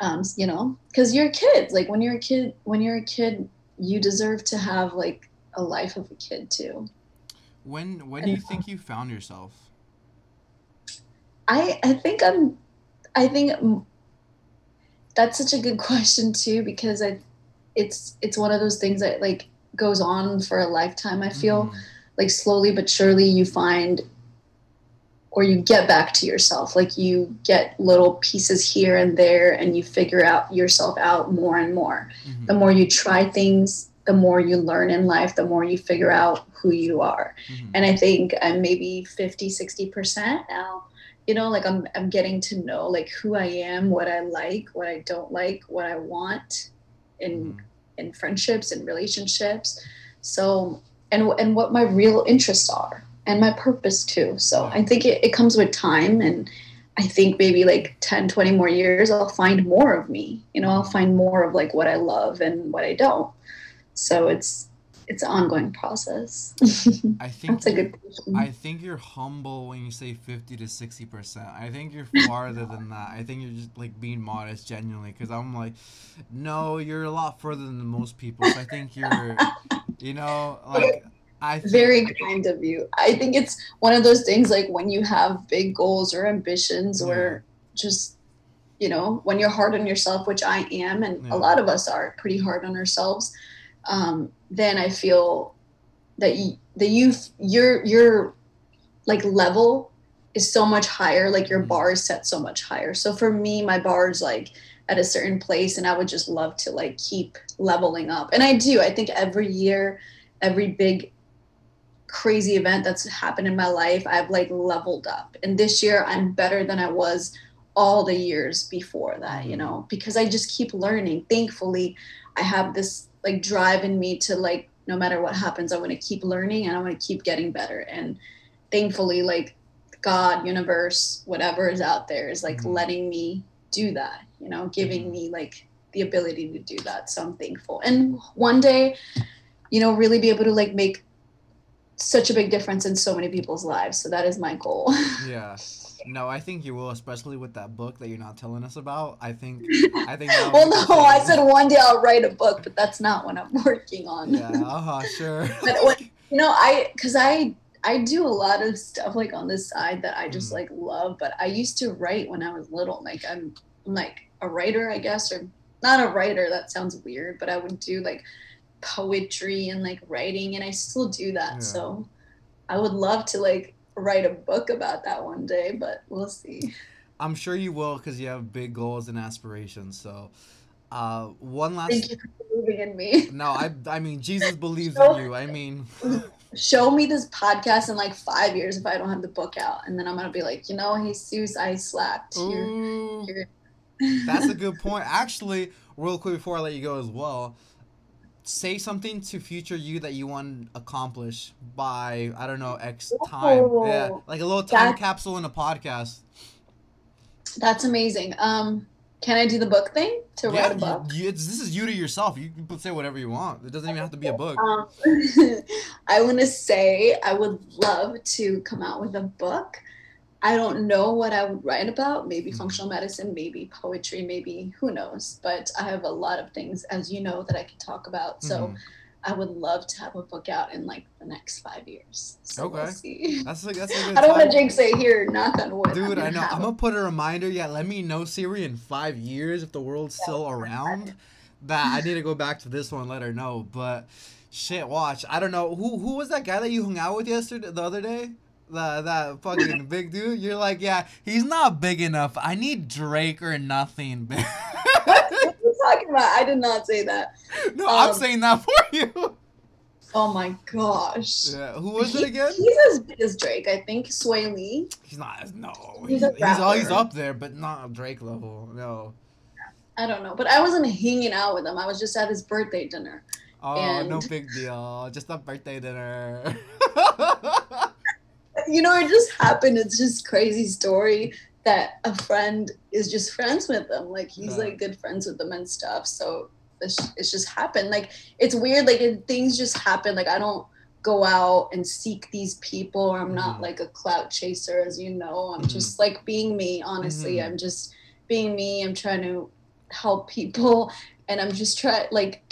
Um, you know, because you're kids. Like when you're a kid, when you're a kid, you deserve to have like a life of a kid too. When when do you think you found yourself? I I think I'm, I think mm, that's such a good question too because I, it's it's one of those things that like goes on for a lifetime. I feel. Mhm. like slowly but surely you find or you get back to yourself like you get little pieces here and there and you figure out yourself out more and more Mhm. the more you try things the more you learn in life the more you figure out who you are Mhm. and i think i'm maybe 50 60% now you know like i'm i'm getting to know like who i am what i like what i don't like what i want in Mhm. in friendships and relationships so and and what my real interests are and my purpose too so i think it, it comes with time and i think maybe like 10 20 more years i'll find more of me you know i'll find more of like what i love and what i don't so it's it's an ongoing process I think that's a good question I think you're humble when you say 50 to 60 percent. I think you're farther than that. I think you're just like being modest, genuinely, because I'm like, no, you're a lot further than most people. So I think you're, you know, like I think, very kind of you. I think it's one of those things like when you have big goals or ambitions or just you know when you're hard on yourself which i am and Yeah. a lot of us are pretty hard on ourselves um, then i feel that you that you your your like level is so much higher like your Mhm. bar is set so much higher. So for me my bar is like at a certain place and i would just love to like keep leveling up. And i do. I think every year every big crazy event that's happened in my life i've like leveled up and this year i'm better than i was all the years before that you Mhm. know because i just keep learning thankfully i have this like drive in me to like no matter what happens i want to keep learning and i want to keep getting better and thankfully like god universe whatever is out there is like Mhm. letting me do that you know giving Mhm. me like the ability to do that so i'm thankful and one day you know really be able to like make such a big difference in so many people's lives so that is my goal yeah. No, I think you will, especially with that book that you're not telling us about. I think, I think. well no i said one day i'll write a book but that's not what i'm working on Yeah. Uh huh. Sure. But what- you know i because i i do a lot of stuff like on this side that i just Mm. like love but i used to write when i was little like i'm, I'm like a writer i guess or not a writer that sounds weird but i would do like poetry and like writing and i still do that Yeah. so i would love to like write a book about that one day but we'll see I'm sure you will because you have big goals and aspirations. So, uh, one last. thank you for believing in me No, I I mean Jesus believes So- in you. I mean, show me this podcast in like five years if i don't have the book out and then i'm gonna be like you know jesus i slapped You're- you're- that's a good point. Actually, real quick before I let you go as well, say something to future you that you want to accomplish by I don't know X time. Yeah, like a little time capsule in a podcast. That's amazing. Um, can I do the book thing to yeah, write a book? You, you, this is you to yourself. You can say whatever you want. It doesn't even have to be a book. Um, I want to say I would love to come out with a book. I don't know what I would write about. Maybe Mhm. functional medicine, maybe poetry, maybe who knows. But I have a lot of things, as you know, that I can talk about. So Mhm. I would love to have a book out in like the next five years. So we'll Okay. see. That's like that's a good I don't want to jinx it here. Knock on wood. Dude, I know. I'm gonna put a reminder. Yeah, let me know, Siri, in five years if the world's still around. That I need to go back to this one. Let her know. But shit, watch. I don't know who who was that guy that you hung out with yesterday, the other day. The that fucking big dude. You're like, yeah, he's not big enough. I need Drake or nothing. What are you talking about? I did not say that. no, I'm Um, saying that for you. Oh my gosh. Yeah, who was He- it again? He's as big as Drake, I think. Swae Lee. He's not. No, He's he's a he's, rapper. up there, but not Drake level. No. I don't know, but I wasn't hanging out with him. I was just at his birthday dinner. Oh, no big deal. Just a birthday dinner. You know, it just happened. It's just crazy story that a friend is just friends with them. Like he's Yeah. like good friends with them and stuff. So it's, it's just happened. Like it's weird. Like it, things just happen. Like I don't go out and seek these people, or I'm not Mhm. like a clout chaser, as you know. I'm Mhm. just like being me. Honestly, Mhm. I'm just being me. I'm trying to help people, and I'm just trying like.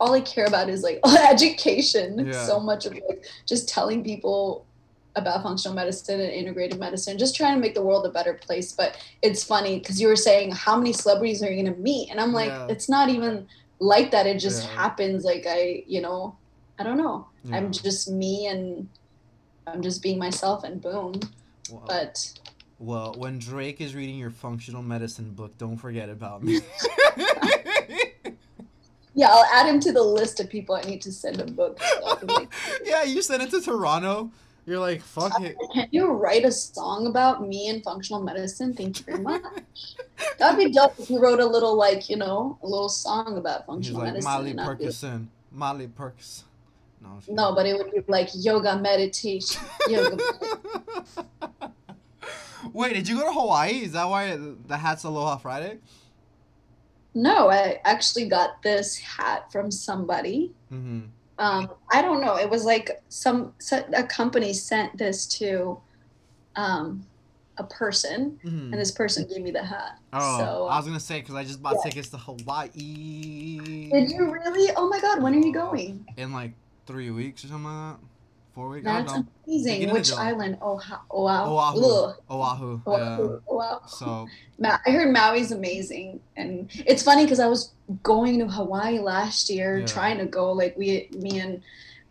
All I care about is like education. Yeah. So much of like just telling people about functional medicine and integrated medicine, just trying to make the world a better place. But it's funny because you were saying how many celebrities are you going to meet, and I'm like, Yeah. it's not even like that. It just Yeah. happens. Like I, you know, I don't know. Yeah. I'm just me, and I'm just being myself, and boom. But well, when Drake is reading your functional medicine book, don't forget about me. yeah, I'll add him to the list of people I need to send a book. Yeah, you sent it to Toronto. You're like, fuck it. Can you write a song about me and functional medicine? Thank you very much. That'd be dope if you wrote a little, like, you know, a little song about functional like medicine. Molly Perkinson. Molly Perks. No, No, but it would be like yoga meditation. Yoga. Wait, did you go to Hawaii? Is that why the hat's Aloha Friday? no, I actually got this hat from somebody. Mm-hmm. Um, I don't know. It was like some a company sent this to um, a person, mm-hmm. and this person gave me the hat. Oh, so, I was gonna say because I just bought yeah. tickets to Hawaii. did you really? Oh my God! When are you going? In like three weeks or something like that. Four. That's know. amazing. Which island? Oh, Oahu. Oahu. Ugh. Oahu. Yeah. Oahu. Oahu. So Ma- I heard Maui's amazing, and it's funny because I was going to Hawaii last year, Yeah. trying to go. Like we, me and,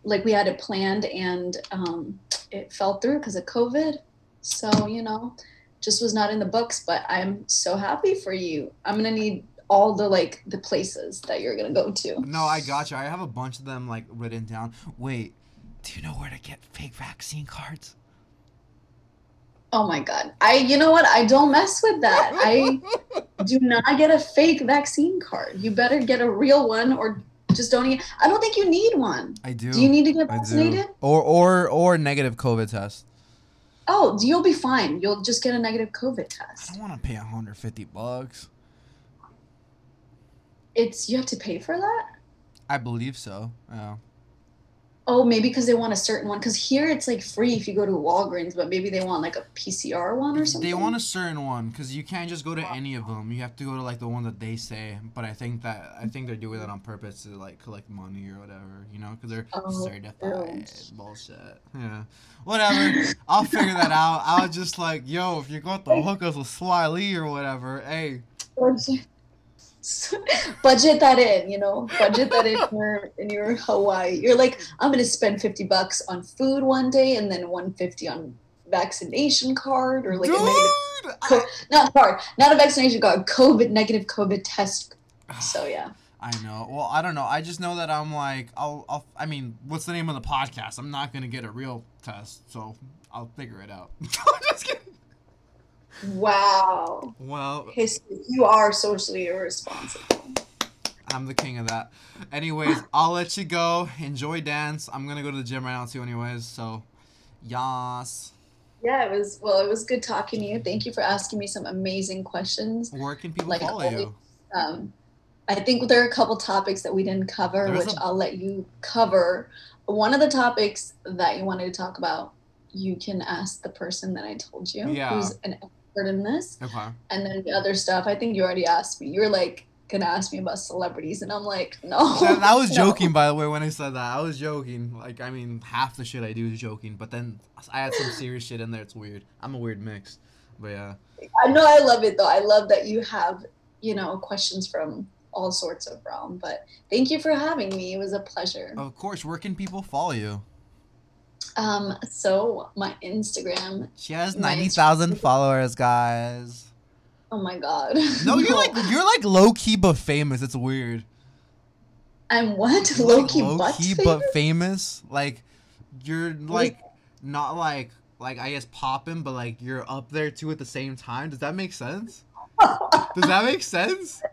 like we had it planned, and um, it fell through because of COVID. So you know, just was not in the books. But I'm so happy for you. I'm gonna need all the like the places that you're gonna go to. no, I got you. I have a bunch of them like written down. Wait, do you know where to get fake vaccine cards? Oh my god! I, you know what? I don't mess with that. I do not get a fake vaccine card. You better get a real one, or just don't. Even, I don't think you need one. I do. Do you need to get I vaccinated? Or or or negative COVID test. Oh, you'll be fine. You'll just get a negative COVID test. I don't want to pay 150 bucks. It's you have to pay for that. I believe so. Yeah. Oh, maybe because they want a certain one. Because here it's like free if you go to Walgreens, but maybe they want like a PCR one or something. They want a certain one because you can't just go to any of them. You have to go to like the one that they say. But I think that I think they're doing that on purpose to like collect money or whatever. You know, because they're Oh, certified. Bullshit. Yeah. Whatever. I'll figure that out. I was just like, yo, if you got the hook us with Swae Lee or whatever, hey. Budget. that in, you know, budget that in your in your Hawaii. You're like, I'm gonna spend fifty bucks on food one day, and then one fifty on vaccination card or like a negative, Dude! co- not card, not a vaccination card, COVID negative COVID test. So yeah. I know. Well, I don't know. I just know that I'm like, I'll, I'll, I mean, what's the name of the podcast? I'm not gonna get a real test, so I'll figure it out. I'm just kidding. Wow. Well, History. You are socially irresponsible. I'm the king of that. Anyways, I'll let you go. Enjoy dance. I'm gonna go to the gym right now too. Anyways, so, yas. Yeah, it was well, it was good talking to you. Thank you for asking me some amazing questions. Where can people Like, follow you? Um, I think there are a couple topics that we didn't cover, There's which a- I'll let you cover. One of the topics that you wanted to talk about, you can ask the person that I told you, Yeah. who's an expert in this. Okay. And then the other stuff, I think you already asked me. You're like gonna ask me about celebrities, and I'm like, no. That, that was no. joking, by the way, when I said that. I was joking. Like, I mean, half the shit I do is joking, but then I had some serious shit in there. It's weird. I'm a weird mix. But yeah. I know I love it though. I love that you have, you know, questions from all sorts of realm. But thank you for having me. It was a pleasure. Of course, where can people follow you? Um, so my Instagram. She has ninety thousand followers, guys. Oh my god. No, you're like you're like low key but famous. It's weird. I'm what? Low like, key low butt key famous? but famous. Like you're like not like like I guess popping, but like you're up there too at the same time. Does that make sense? Does that make sense?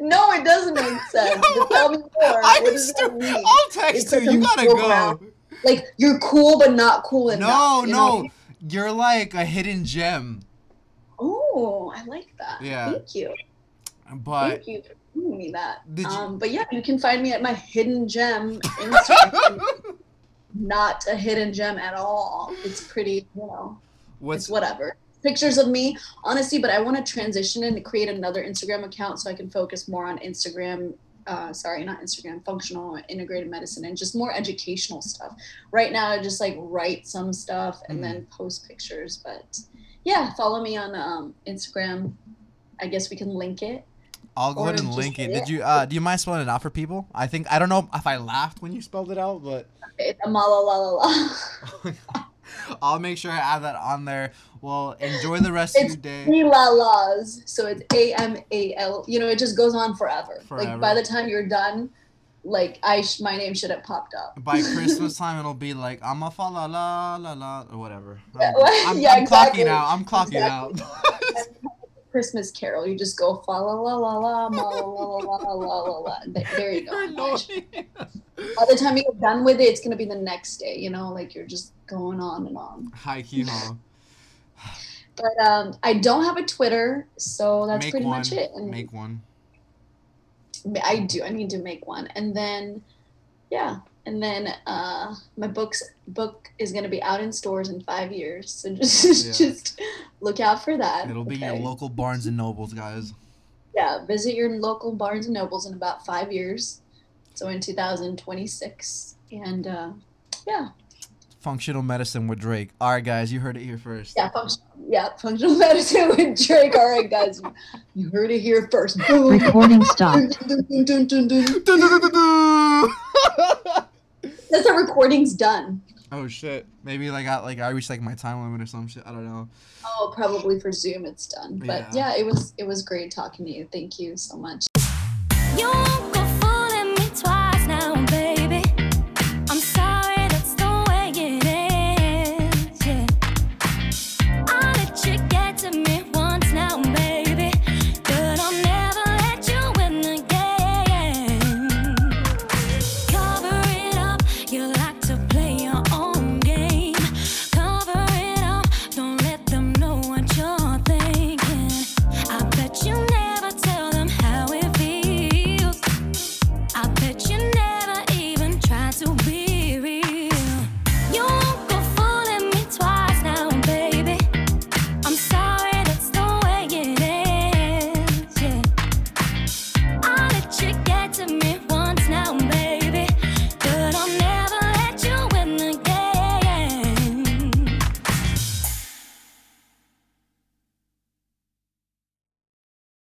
No, it doesn't make sense. But tell me more. I what does that mean? I'll text It's you. like You gotta go. Like you're cool but not cool enough. No, you no. know? You're like a hidden gem. Oh, I like that. Yeah. Thank you. But Thank you for giving me that. Did you- Um, but yeah, you can find me at my hidden gem Instagram. not a hidden gem at all. It's pretty, you know, what's it's whatever. Pictures of me, honestly, but I want to transition and create another Instagram account so I can focus more on Instagram. Uh, sorry, not Instagram, functional integrated medicine and just more educational stuff. Right now, I just like write some stuff and Mhm. then post pictures. But yeah, follow me on um, Instagram. I guess we can link it. I'll go ahead and link it. say Did you uh do you mind spelling it out for people? I think I don't know if I laughed when you spelled it out, but It's a la la la. I'll make sure I add that on there. Well, enjoy the rest of your day. la's, so it's A M A L. You know, it just goes on forever. Forever. Like by the time you're done, like I, sh- my name should have popped up. By Christmas time, it'll be like I'm a fa la la la la or whatever. Yeah, I'm, I'm, yeah, I'm exactly. clocking out. I'm clocking Exactly. out. Christmas Carol. You just go fa la la la la ma la la la la la la la. There you You're go. By the time you get done with it, it's gonna be the next day. You know, like you're just going on and on. High key. But um, I don't have a Twitter, so that's Make pretty one. much it. And Make one. I do. I need to make one, and then, yeah, and then uh, my books book is gonna be out in stores in five years. So just Yeah. just look out for that. It'll be your local Barnes and Nobles, guys. Yeah, visit your local Barnes and Nobles in about five years. So in 2026, and uh, yeah, Functional medicine with Drake. All right, guys, you heard it here first. yeah, functional, yeah, functional medicine with Drake. All right, guys, you heard it here first. Recording stopped. That's the recording's done. oh shit! Maybe like I like I reached like my time limit or some shit. I don't know. Oh, probably for Zoom it's done. But Yeah. yeah, it was it was great talking to you. Thank you so much.